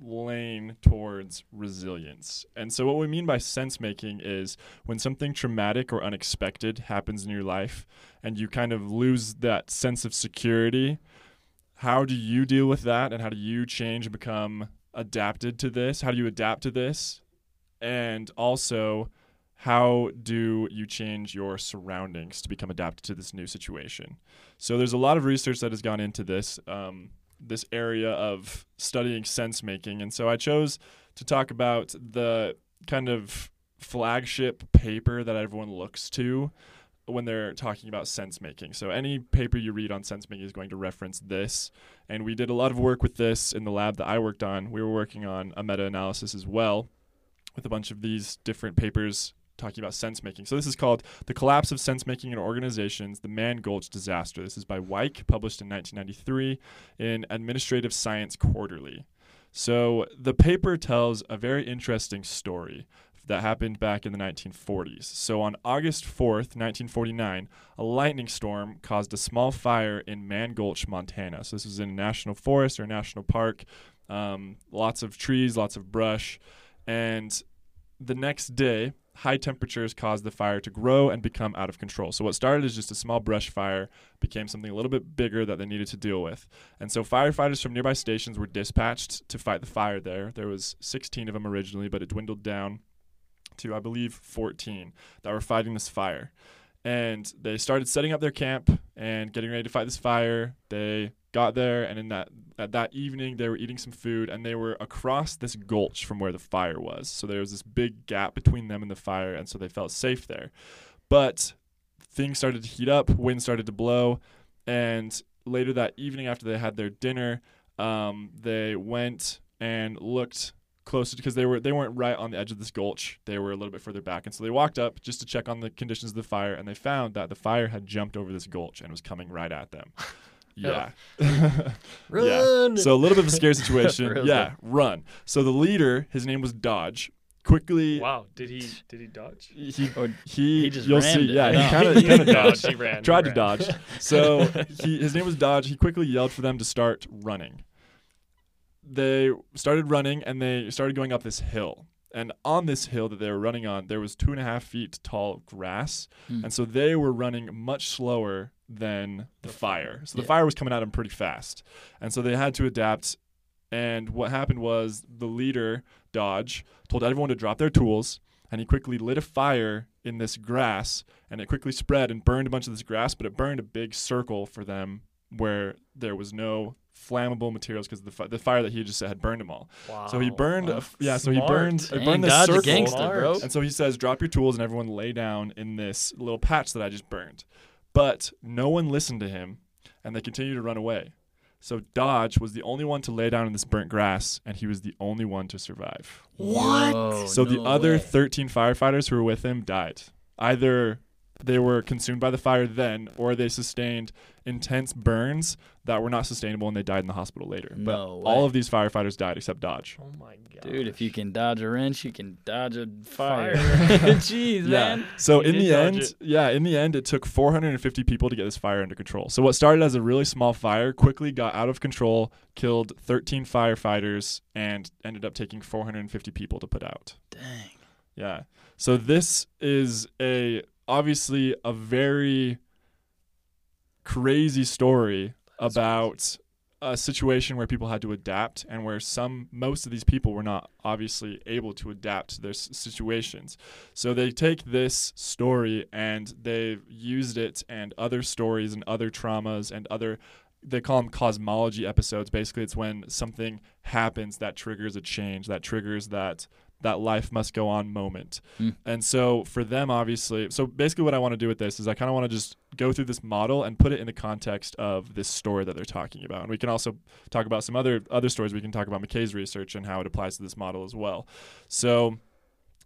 lane towards resilience. And so, what we mean by sense making is when something traumatic or unexpected happens in your life and you kind of lose that sense of security, how do you deal with that? And how do you change and become adapted to this? How do you adapt to this? And also, how do you change your surroundings to become adapted to this new situation? So there's a lot of research that has gone into this um, this area of studying sense making, and so I chose to talk about the kind of flagship paper that everyone looks to when they're talking about sense making. So any paper you read on sense making is going to reference this, and we did a lot of work with this in the lab that I worked on. We were working on a meta analysis as well with a bunch of these different papers talking about sense making. So this is called The Collapse of Sense Making in Organizations, the Mann Gulch Disaster. This is by Weick, published in 1993 in Administrative Science Quarterly. So the paper tells a very interesting story that happened back in the 1940s. So on August 4th, 1949, a lightning storm caused a small fire in Mann Gulch, Montana. So this was in a national forest or a national park. Um, lots of trees, lots of brush. And the next day, high temperatures caused the fire to grow and become out of control. So what started as just a small brush fire became something a little bit bigger that they needed to deal with. And so firefighters from nearby stations were dispatched to fight the fire there. There was 16 of them originally, but it dwindled down to I believe 14 that were fighting this fire. And they started setting up their camp and getting ready to fight this fire. They got there and in that at that evening they were eating some food and they were across this gulch from where the fire was. So there was this big gap between them and the fire and so they felt safe there. But things started to heat up, wind started to blow, and later that evening after they had their dinner, um, they went and looked closer because they were they weren't right on the edge of this gulch. They were a little bit further back, and so they walked up just to check on the conditions of the fire, and they found that the fire had jumped over this gulch and was coming right at them. Yeah. Run! So a little bit of a scary situation. Really? yeah, run. So the leader, his name was Dodge, quickly wow, did he did he dodge? he Or he, he just you'll rammed see. Yeah, No. he kind of kind of dodged. He ran. he Tried to ran. dodge. So he, his name was Dodge. He quickly yelled for them to start running. They started running and they started going up this hill. And on this hill that they were running on, there was two and a half feet tall grass. Hmm. And so they were running much slower than the fire. So the Yeah. fire was coming at them pretty fast. And so they had to adapt. And what happened was the leader, Dodge, told everyone to drop their tools. And he quickly lit a fire in this grass. And it quickly spread and burned a bunch of this grass, but it burned a big circle for them where there was no flammable materials because the, fi- the fire that he just said had burned them all. Wow. So he burned, a wow. f- yeah. So he burned, he Dang, burned this circle. gangster. And so he says, "Drop your tools," and everyone lay down in this little patch that I just burned. But no one listened to him, and they continued to run away. So Dodge was the only one to lay down in this burnt grass, and he was the only one to survive. What? so the other 13 firefighters who were with him died, either they were consumed by the fire then, or they sustained intense burns that were not sustainable and they died in the hospital later. No but all of these firefighters died except Dodge. Oh my god, Dude, if you can dodge a wrench, you can dodge a fire. Fire. Jeez, Yeah. man. So You in the end, it. yeah, in the end, it took 450 people to get this fire under control. So what started as a really small fire quickly got out of control, killed 13 firefighters, and ended up taking 450 people to put out. Dang. Yeah. So this is a obviously a very crazy story That's about a situation where people had to adapt and where some most of these people were not obviously able to adapt to their s- situations. So they take this story and they've used it and other stories and other traumas and other they call them cosmology episodes. Basically, it's when something happens that triggers a change, that triggers that that life must go on moment. Mm. And so for them, obviously, so basically, what I want to do with this is I kind of want to just go through this model and put it in the context of this story that they're talking about. And we can also talk about some other other stories. We can talk about McKay's research and how it applies to this model as well. So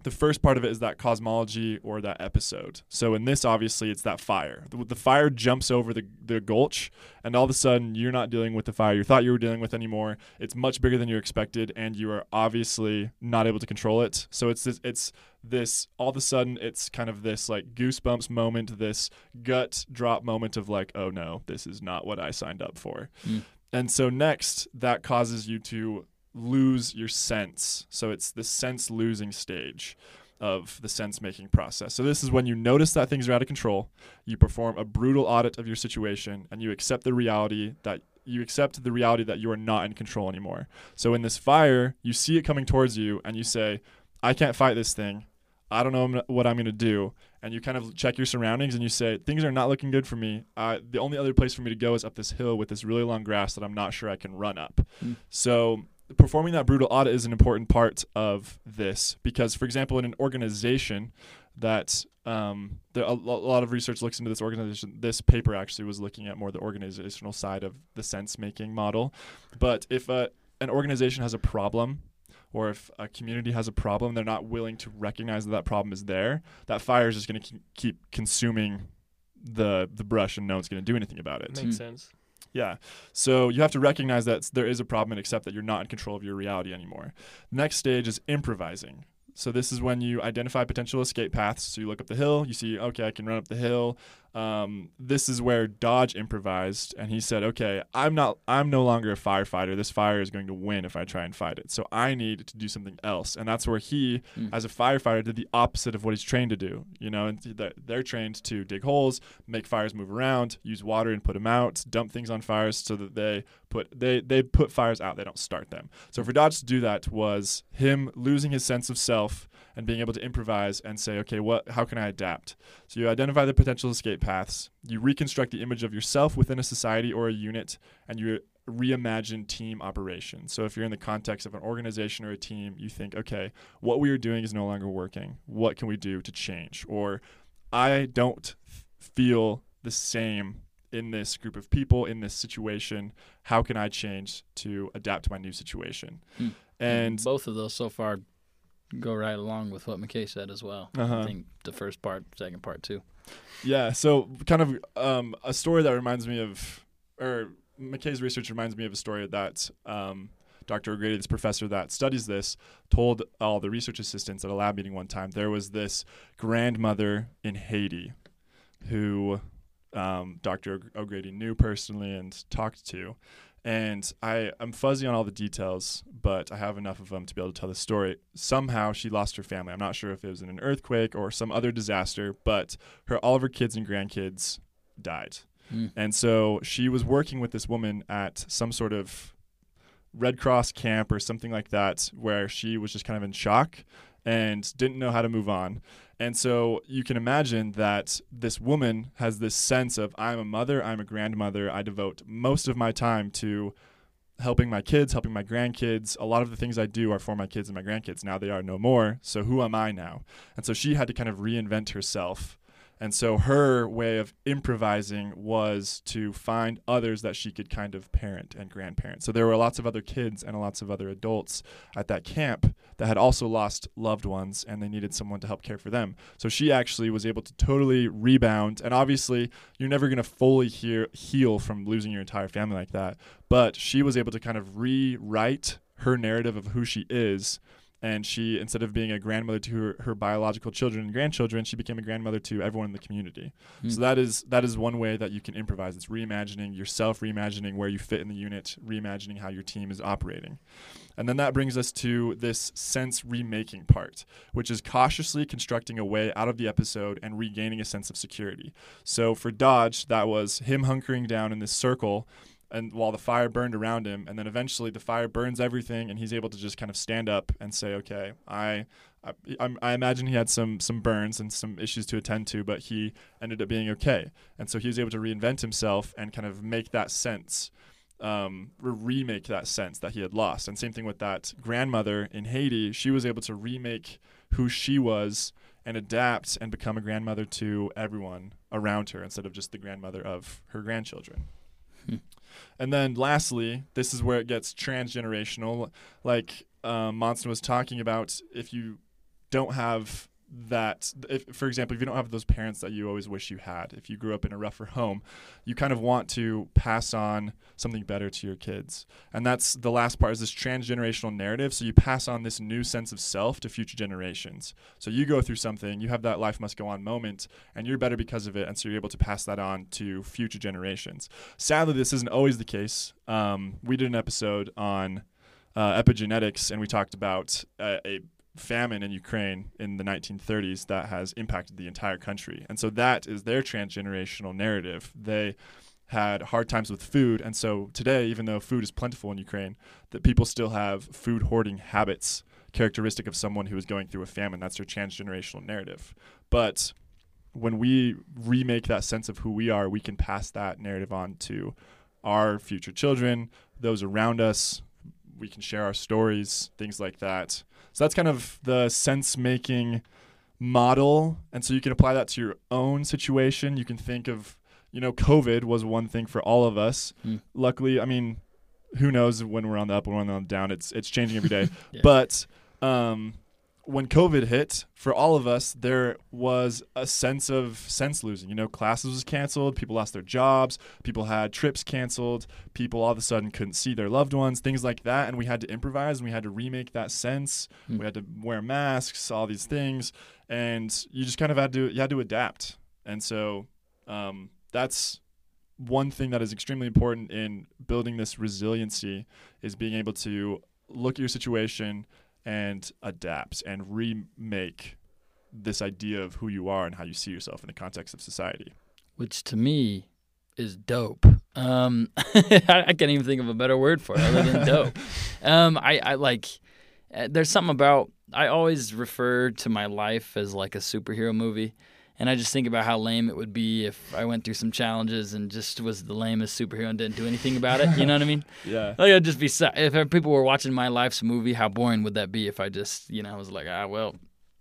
the first part of it is that cosmology or that episode. So in this, obviously, it's that fire. The, the fire jumps over the, the gulch, and all of a sudden, you're not dealing with the fire you thought you were dealing with anymore. It's much bigger than you expected, and you are obviously not able to control it. So it's this, it's this all of a sudden, it's kind of this like goosebumps moment, this gut drop moment of like, oh no, this is not what I signed up for. Mm. And so next, that causes you to lose your sense. So it's the sense losing stage of the sense making process. So this is when you notice that things are out of control, you perform a brutal audit of your situation and you accept the reality that you accept the reality that you are not in control anymore. So in this fire, you see it coming towards you and you say, I can't fight this thing. I don't know what I'm going to do. And you kind of check your surroundings and you say, things are not looking good for me. Uh, the only other place for me to go is up this hill with this really long grass that I'm not sure I can run up. Mm. So performing that brutal audit is an important part of this because, for example, in an organization that um, there, a, a lot of research looks into this organization. This paper actually was looking at more the organizational side of the sense making model. But if uh, an organization has a problem, or if a community has a problem, they're not willing to recognize that that problem is there. That fire is just going to keep consuming the the brush, and no one's going to do anything about it. makes Mm. sense. Yeah. So you have to recognize that there is a problem and accept that you're not in control of your reality anymore. Next stage is improvising. So this is when you identify potential escape paths. So you look up the hill, you see, okay, I can run up the hill. Um, this is where Dodge improvised, and he said, okay, I'm not, I'm no longer a firefighter. This fire is going to win if I try and fight it. So I need to do something else, and that's where he, Mm. as a firefighter, did the opposite of what he's trained to do. You know, and th- they're trained to dig holes, make fires move around, use water and put them out, dump things on fires so that they put they they put fires out. They don't start them. So for Dodge to do that was him losing his sense of self and being able to improvise and say, okay, what how can I adapt? So you identify the potential escape paths, you reconstruct the image of yourself within a society or a unit, and you reimagine team operations. So if you're in the context of an organization or a team, you think, okay, what we are doing is no longer working. What can we do to change? Or I don't feel the same in this group of people in this situation. How can I change to adapt to my new situation? Hmm. And both of those so far go right along with what McKay said as well. Uh-huh. I think the first part, second part too. Yeah, so kind of um, a story that reminds me of, or McKay's research reminds me of a story that um, Dr. O'Grady, this professor that studies this, told all the research assistants at a lab meeting one time. There was this grandmother in Haiti who um, Dr. O'Grady knew personally and talked to. And I, I'm fuzzy on all the details, but I have enough of them to be able to tell the story. Somehow she lost her family. I'm not sure if it was in an earthquake or some other disaster, but her all of her kids and grandkids died. Mm. And so she was working with this woman at some sort of Red Cross camp or something like that, where she was just kind of in shock and didn't know how to move on. And so you can imagine that this woman has this sense of I'm a mother, I'm a grandmother, I devote most of my time to helping my kids, helping my grandkids. A lot of the things I do are for my kids and my grandkids. Now they are no more. So who am I now? And so she had to kind of reinvent herself And so her way of improvising was to find others that she could kind of parent and grandparent. So there were lots of other kids and lots of other adults at that camp that had also lost loved ones and they needed someone to help care for them. So she actually was able to totally rebound. And obviously, you're never going to fully hear, heal from losing your entire family like that. But she was able to kind of rewrite her narrative of who she is and she instead of being a grandmother to her, her, biological children and grandchildren she became a grandmother to everyone in the community. Mm. so that is that is one way that you can improvise. It's reimagining yourself reimagining where you fit in the unit reimagining how your team is operating. And then that brings us to this sense remaking part which is cautiously constructing a way out of the episode and regaining a sense of security. So for dodge that was him hunkering down in this circle and while the fire burned around him and then eventually the fire burns everything and he's able to just kind of stand up and say okay i I, I imagine he had some some burns and some issues to attend to but he ended up being okay. And so he was able to reinvent himself and kind of make that sense um, remake that sense that he had lost. And same thing with that grandmother in haiti. She was able to remake who she was and adapt and become a grandmother to everyone around her instead of just the grandmother of her grandchildren. And then lastly, this is where it gets transgenerational. Like um, Monson was talking about, if you don't have that if, for example if you don't have those parents that you always wish you had if you grew up in a rougher home you kind of want to pass on something better to your kids. And that's the last part is this transgenerational narrative. So you pass on this new sense of self to future generations. So you go through something you have that life must go on moment and you're better because of it and so you're able to pass that on to future generations. Sadly this isn't always the case. Um, we did an episode on uh, epigenetics and we talked about uh, a famine in Ukraine in the 1930s that has impacted the entire country. And so that is their transgenerational narrative. They had hard times with food. And so today even though food is plentiful in Ukraine that people still have food hoarding habits characteristic of someone who is going through a famine. That's their transgenerational narrative. But when we remake that sense of who we are we can pass that narrative on to our future children those around us. We can share our stories things like that so that's kind of the sense making model. And so you can apply that to your own situation. You can think of, you know, COVID was one thing for all of us. Mm. Luckily, I mean, who knows when we're on the up and when we're on the down. It's it's changing every day. yeah. But um, when COVID hit, for all of us, there was a sense of sense losing. You know, classes was canceled, people lost their jobs, people had trips canceled, people all of a sudden couldn't see their loved ones, things like that, and we had to improvise and we had to remake that sense. Mm. We had to wear masks, all these things, and you just kind of had to you had to adapt. And so um, that's one thing that is extremely important in building this resiliency is being able to look at your situation and adapt and remake this idea of who you are and how you see yourself in the context of society. Which to me is dope. Um, I can't even think of a better word for it other than dope. Um, I, I like. Uh, there's something about. I always refer to my life as like a superhero movie. And I just think about how lame it would be if I went through some challenges and just was the lamest superhero and didn't do anything about it. You know what I mean? yeah. Like I'd just be if people were watching my life's movie, how boring would that be if I just you know I was like ah well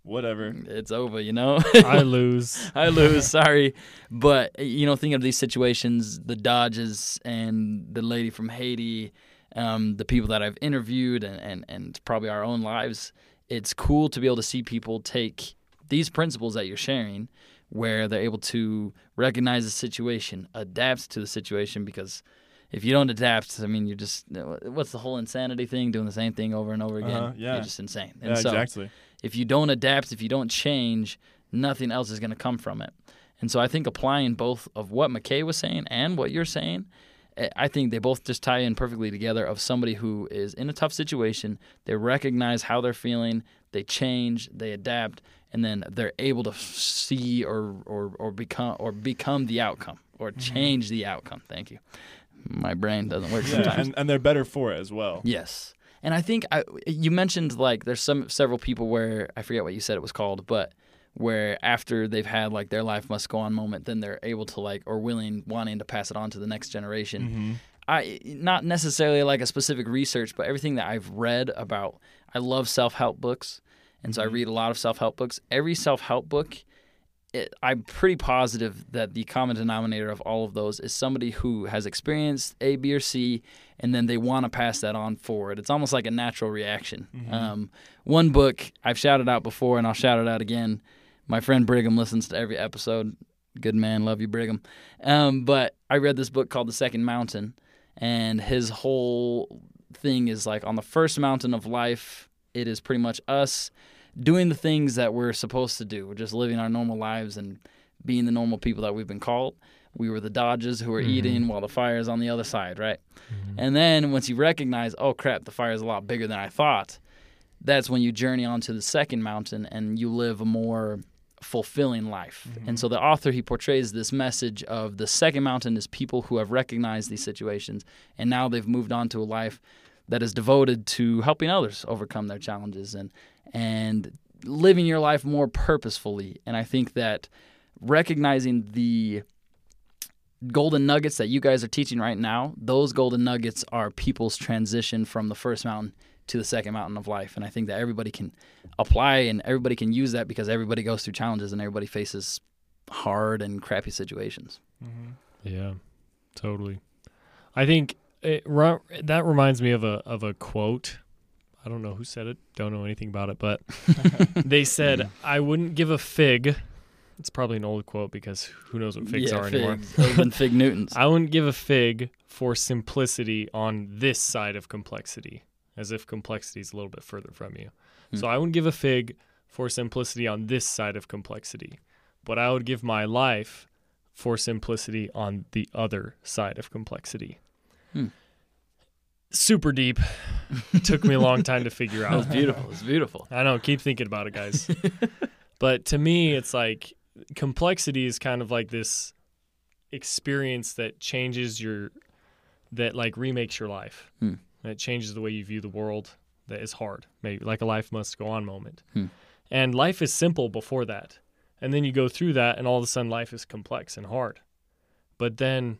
whatever it's over you know i lose i lose sorry but you know thinking of these situations the dodges and the lady from haiti um, the people that i've interviewed and, and, and probably our own lives it's cool to be able to see people take these principles that you're sharing where they're able to recognize the situation, adapt to the situation because if you don't adapt, I mean, you're just what's the whole insanity thing? Doing the same thing over and over again. Uh-huh, yeah. You're just insane. And yeah, so exactly. If you don't adapt, if you don't change, nothing else is going to come from it. And so I think applying both of what McKay was saying and what you're saying, eh, I think they both just tie in perfectly together of somebody who is in a tough situation, they recognize how they're feeling, they change, they adapt, and then they're able to see or or, or become or become the outcome or mm-hmm. change the outcome. Thank you. My brain doesn't work yeah, sometimes. And, and they're better for it as well. Yes. And I think I, you mentioned like there's some several people where I forget what you said it was called, but where after they've had like their life must go on moment, then they're able to like or willing wanting to pass it on to the next generation. Mm-hmm. I not necessarily like a specific research, but everything that I've read about. I love self help books and so I mm-hmm. read a lot of self help books. Every self help book it, I'm pretty positive that the common denominator of all of those is somebody who has experienced A, B, or C, and then they want to pass that on forward. It's almost like a natural reaction. Um, one book I've shouted out before, and I'll shout it out again. My friend Brigham listens to every episode. Good man, love you, Brigham. Um, but I read this book called The Second Mountain, and his whole thing is like on the first mountain of life, it is pretty much us doing the things that we're supposed to do. We're just living our normal lives and being the normal people that we've been called. We were the Dodges who were mm-hmm. eating while the fire is on the other side, right? Mm-hmm. And then once you recognize, oh crap, the fire is a lot bigger than I thought, that's when you journey onto the second mountain and you live a more fulfilling life. And mm-hmm. so the author he portrays this message of the second mountain is people who have recognized these situations and now they've moved on to a life that is devoted to helping others overcome their challenges and and living your life more purposefully. And I think that recognizing the golden nuggets that you guys are teaching right now, those golden nuggets are people's transition from the first mountain to the second mountain of life. And I think that everybody can apply and everybody can use that because everybody goes through challenges and everybody faces hard and crappy situations. Mm-hmm. Yeah, totally. I think it, ru- that reminds me of a of a quote. I don't know who said it. Don't know anything about it, but they said, "I wouldn't give a fig." It's probably an old quote because who knows what figs yeah, are anymore. figs, other than fig Newtons. I wouldn't give a fig for simplicity on this side of complexity, as if complexity is a little bit further from you. Hmm. So I wouldn't give a fig for simplicity on this side of complexity, but I would give my life for simplicity on the other side of complexity. Hmm. Super deep. Took me a long time to figure out. beautiful. It's beautiful. I know, keep thinking about it, guys. but to me, it's like complexity is kind of like this experience that changes your, that like remakes your life. Hmm. That changes the way you view the world. That is hard, maybe like a life must go on moment. Hmm. And life is simple before that. And then you go through that, and all of a sudden life is complex and hard. But then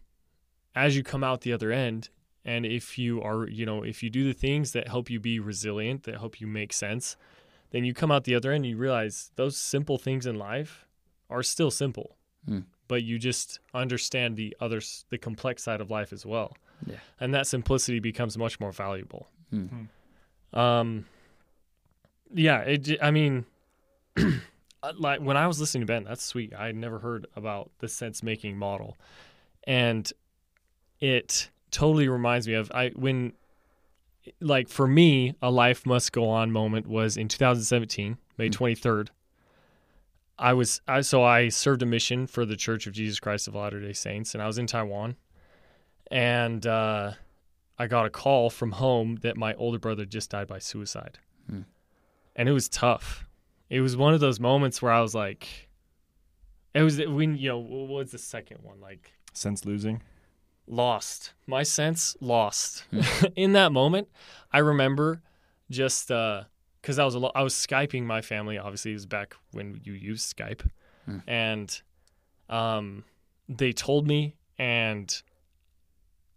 as you come out the other end, and if you are, you know, if you do the things that help you be resilient, that help you make sense, then you come out the other end and you realize those simple things in life are still simple. Hmm. But you just understand the other, the complex side of life as well. Yeah. And that simplicity becomes much more valuable. Hmm. Um, yeah, it, j- I mean, uh, like when I was listening to Ben, that's sweet. I had never heard about the sense making model. And it totally reminds me of I when like for me, a life must go on moment was in 2017, May 23rd. I was I so I served a mission for the Church of Jesus Christ of Latter-day Saints and I was in Taiwan. And uh I got a call from home that my older brother just died by suicide. Hmm. And it was tough. It was one of those moments where I was like it was when you know what was the second one like Sense losing. Lost. My sense? Lost. In that moment i remember just uh because i was a lo- i was skyping my family obviously it was back when you used skype. Hmm. and um they told me and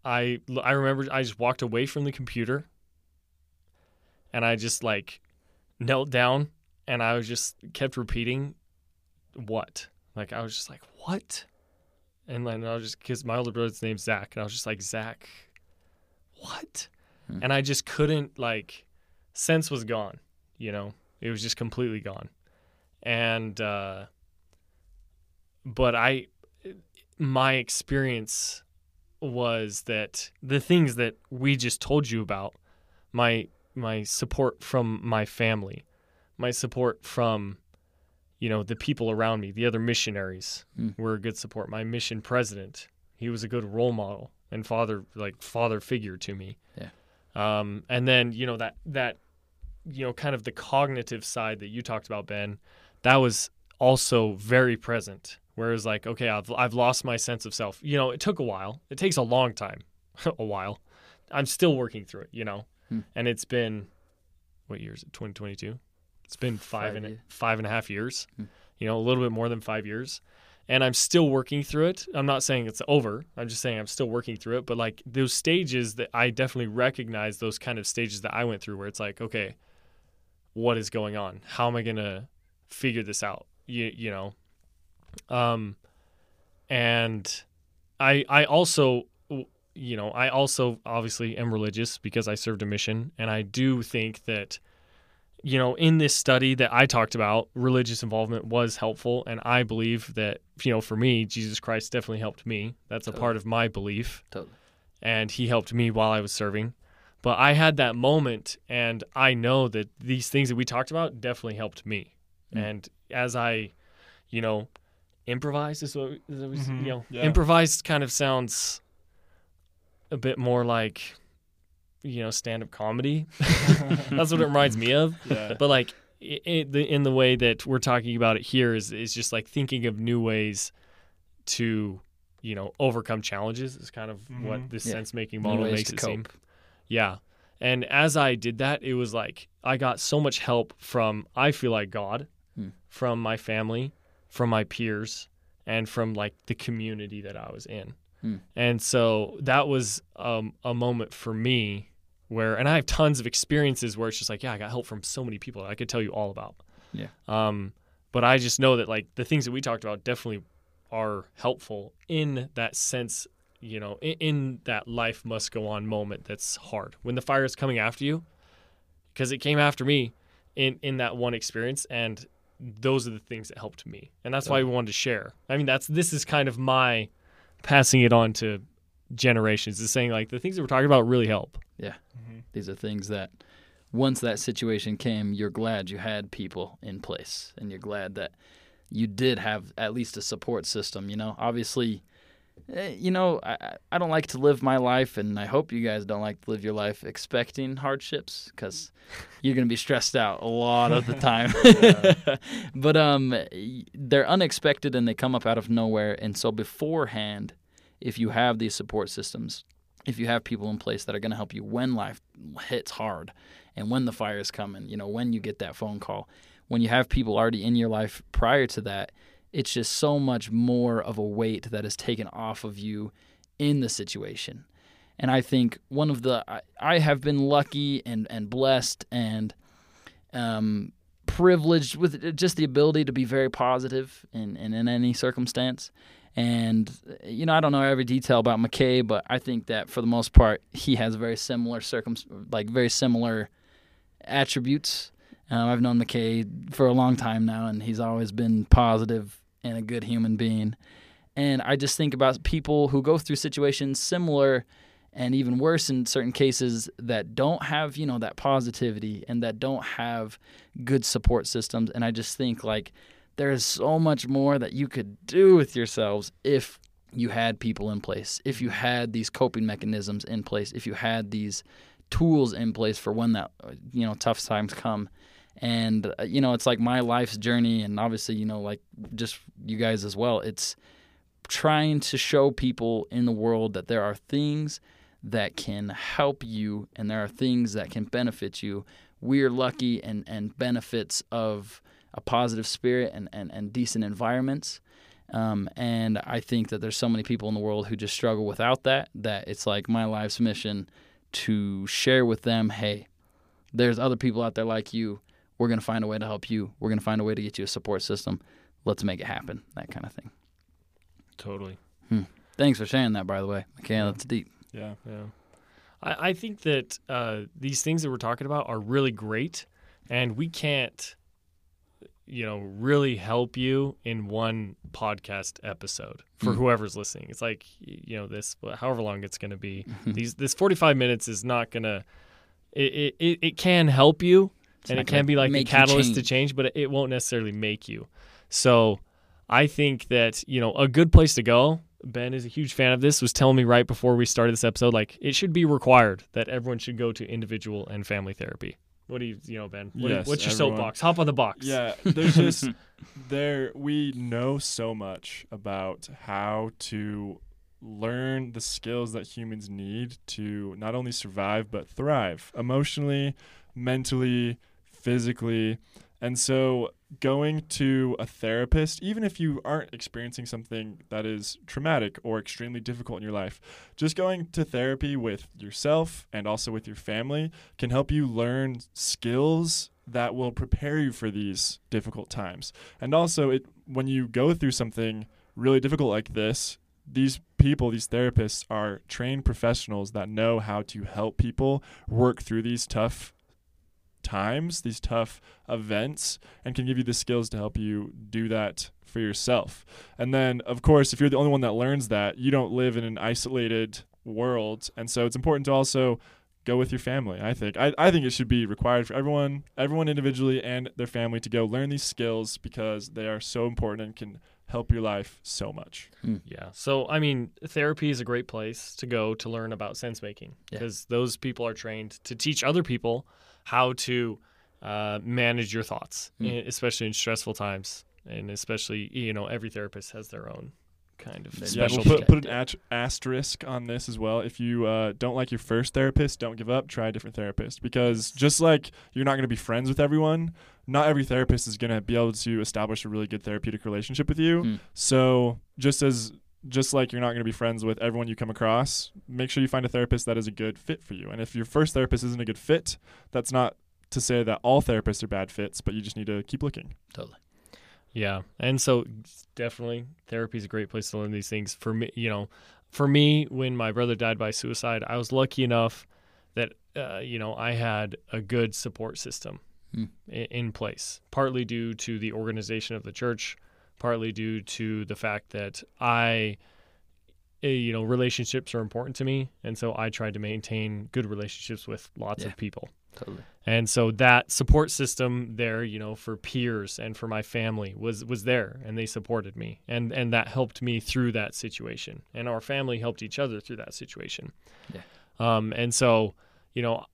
i i remember i just walked away from the computer and i just like knelt down and i was just kept repeating what? Like i was just like what and then I was just because my older brother's name's Zach, and I was just like Zach, what? Hmm. And I just couldn't like, sense was gone. You know, it was just completely gone. And uh, but I, my experience was that the things that we just told you about, my my support from my family, my support from you know the people around me the other missionaries Mm. were a good support. My mission president he was a good role model and father like father figure to me. Yeah. um and then you know that that you know kind of the cognitive side that you talked about ben that was also very present. Whereas like okay I've, I've lost my sense of self. You know it took a while. It takes a long time a while. I'm still working through it you know? Hmm. and it's been what year is it 2022 it's been five Five and a, years. five and a half years Hmm. you know a little bit more than five years. And i'm still working through it. I'm not saying it's over. I'm just saying i'm still working through it. But like those stages that i definitely recognize those kind of stages that i went through where it's like okay what is going on? How am i going to figure this out? You, you know? Um, and I I also you know I also obviously am religious because I served a mission, and I do think that you know in this study that I talked about, religious involvement was helpful, and I believe that you know for me, Jesus Christ definitely helped me. That's a part of my belief, Totally. and He helped me while I was serving. But I had that moment, and I know that these things that we talked about definitely helped me. Mm. And as I, you know, improvised is what, is what we- Mhm, you know, yeah. improvised kind of sounds a bit more like, you know, stand up comedy. That's what it reminds me of. Yeah. But like i i the, in the way that we're talking about it here is is just like thinking of new ways to, you know, overcome challenges is kind of what Mhm. this Yeah. sense making model ways makes to it seem. Yeah. And as I did that, it was like I got so much help from I feel like God, Hmm. from my family, from my peers, and from like the community that I was in. Hmm. And so that was um, a moment for me where, and I have tons of experiences where it's just like, yeah, I got help from so many people that I could tell you all about. Yeah. Um, but I just know that like the things that we talked about definitely are helpful in that sense you know, in, in that life must go on moment that's hard when the fire is coming after you, because it came after me in in that one experience, and those are the things that helped me, and that's why we wanted to share. I mean, that's this is kind of my passing it on to generations, is saying like the things that we're talking about really help. Yeah. Mm-hmm. These are things that once that situation came, you're glad you had people in place and you're glad that you did have at least a support system. You know, obviously, you know, I, I- I don't like to live my life, and I hope you guys don't like to live your life expecting hardships because you're going to be stressed out a lot of the time. but um, they're unexpected and they come up out of nowhere. And so, beforehand, if you have these support systems, if you have people in place that are going to help you when life hits hard and when the fire is coming, you know, when you get that phone call, when you have people already in your life prior to that, it's just so much more of a weight that is taken off of you in the situation. And I think one of the, I, have been lucky and, and blessed and um, privileged with just the ability to be very positive in, in, in any circumstance. And you know, I don't know every detail about McKay, but I think that for the most part, he has very similar circum, like very similar attributes. Um, I've known McKay for a long time now, and he's always been positive and a good human being. And I just think about people who go through situations similar and even worse in certain cases that don't have, you know, that positivity and that don't have good support systems. And I just think like there is so much more that you could do with yourselves if you had people in place, if you had these coping mechanisms in place, if you had these tools in place for when that you know tough times come. And uh, you know, it's like my life's journey, and obviously, you know, like just you guys as well. It's trying to show people in the world that there are things that can help you and there are things that can benefit you. We're lucky and, and benefits of a positive spirit and, and, and decent environments. Um, and I think that there's so many people in the world who just struggle without that, that it's like my life's mission to share with them hey, there's other people out there like you. We're going to find a way to help you. We're going to find a way to get you a support system. Let's make it happen. That kind of thing. Totally. Thanks for sharing that, by the way. Okay, that's deep. Yeah. Yeah. I, I think that uh, these things that we're talking about are really great, and we can't, you know, really help you in one podcast episode for Mm. whoever's listening. It's like, you know, this, however long it's going to be. Mm-hmm. These this 45 minutes is not going to, it, it, it can help you, It's and it can be like the make you catalyst to change. change, but it won't necessarily make you. So I think that, you know, a good place to go, Ben is a huge fan of this, was telling me right before we started this episode, like it should be required that everyone should go to individual and family therapy. What do you, you know, Ben? What do you- what's your everyone- soapbox? Hop on the box. Yeah, there's just there we know so much about how to learn the skills that humans need to not only survive but thrive emotionally, mentally, physically. And so going to a therapist, even if you aren't experiencing something that is traumatic or extremely difficult in your life, just going to therapy with yourself and also with your family can help you learn skills that will prepare you for these difficult times. And also it when you go through something really difficult like this, these people, these therapists are trained professionals that know how to help people work through these tough times, these tough events, and can give you the skills to help you do that for yourself. And then, of course, if you're the only one that learns that, you don't live in an isolated world. And so it's important to also go with your family. I think I, I think it should be required for everyone, everyone individually and their family to go learn these skills because they are so important and can help your life so much. Yeah. So, I mean, therapy is a great place to go to learn about sense making Yeah. because those people are trained to teach other people how to uh, manage your thoughts, Mm. especially in stressful times. And especially, you know, every therapist has their own kind of Yeah, Yeah, we'll put, put an ast- asterisk on this as well. If you uh, don't like your first therapist, don't give up. Try a different therapist because just like you're not going to be friends with everyone, not every therapist is going to be able to establish a really good therapeutic relationship with you. Mm. So just as just like you're not going to be friends with everyone you come across, make sure you find a therapist that is a good fit for you. And if your first therapist isn't a good fit, that's not to say that all therapists are bad fits, but you just need to keep looking. Totally. Yeah, and so definitely therapy is a great place to learn these things. For me, you know, for me, when my brother died by suicide, I was lucky enough that uh, you know I had a good support system Hmm. in place. Partly due to the organization of the church, partly due to the fact that I, eh, you know, relationships are important to me, and so I tried to maintain good relationships with lots Yeah. of people. Totally. And so that support system there, you know, for peers and for my family was was there and they supported me. And and that helped me through that situation. And our family helped each other through that situation. Yeah. Um and so, you know,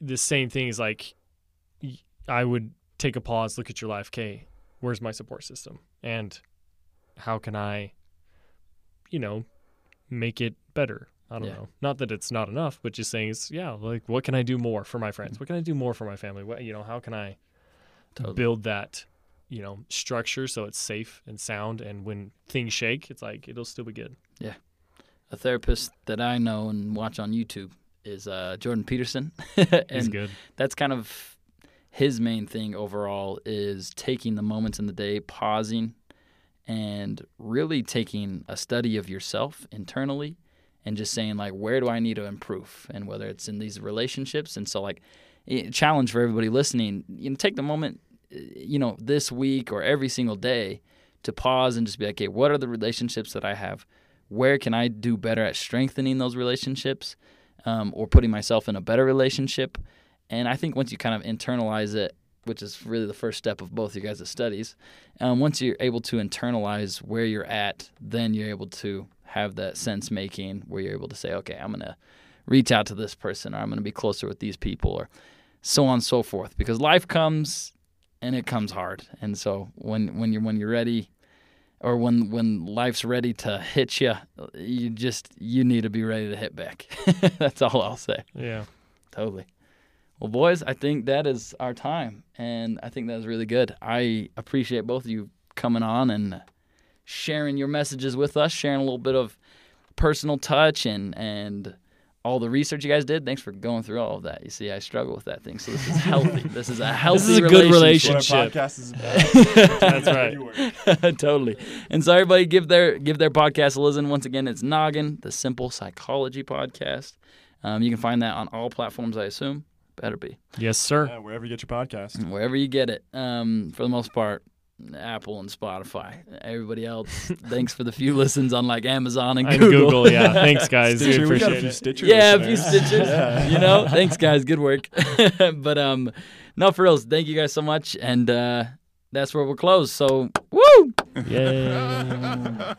the same thing is like I would take a pause, look at your life, okay, where's my support system? And how can I you know, make it better? I don't Yeah. know. Not that it's not enough, but just saying, it's, yeah, like what can I do more for my friends? What can I do more for my family? What you know, how can I Totally. build that, you know, structure so it's safe and sound, and when things shake, it's like it'll still be good. Yeah. A therapist that I know and watch on YouTube is uh, Jordan Peterson, He's and good. that's kind of his main thing overall is taking the moments in the day, pausing, and really taking a study of yourself internally, and just saying like, where do I need to improve, and whether it's in these relationships, and so like, challenge for everybody listening, you know, take the moment, you know, this week or every single day to pause and just be like, okay, what are the relationships that I have? Where can I do better at strengthening those relationships um, or putting myself in a better relationship? And I think once you kind of internalize it, which is really the first step of both you guys' studies, um, once you're able to internalize where you're at, then you're able to have that sense making where you're able to say, okay, I'm going to reach out to this person or I'm going to be closer with these people or so on and so forth. Because life comes and it comes hard. And so when, when you're when you're ready or when when life's ready to hit you, you just you need to be ready to hit back. That's all I'll say. Yeah. Totally. Well, boys, I think that is our time, and I think that was really good. I appreciate both of you coming on and sharing your messages with us, sharing a little bit of personal touch and and all the research you guys did. Thanks for going through all of that. You see, I struggle with that thing, so this is healthy. this is a healthy. This is a good relationship. relationship. What our podcast is about. That's right. Totally. And so everybody give their give their podcast a listen. Once again, it's Noggin, the Simple Psychology Podcast. Um, you can find that on all platforms, I assume. Better be Yes, sir. Yeah, wherever you get your podcast. wherever you get it. Um, for the most part, Apple and Spotify. Everybody else, thanks for the few listens on like Amazon and And Google. Google, yeah. Thanks, guys. We Stitcher, we got a appreciate few it. Stitcher yeah, a few listeners. stitches. Yeah. You know, thanks guys, good work. but um, no, for reals, thank you guys so much, and uh, that's where we'll close. So, woo! Yeah.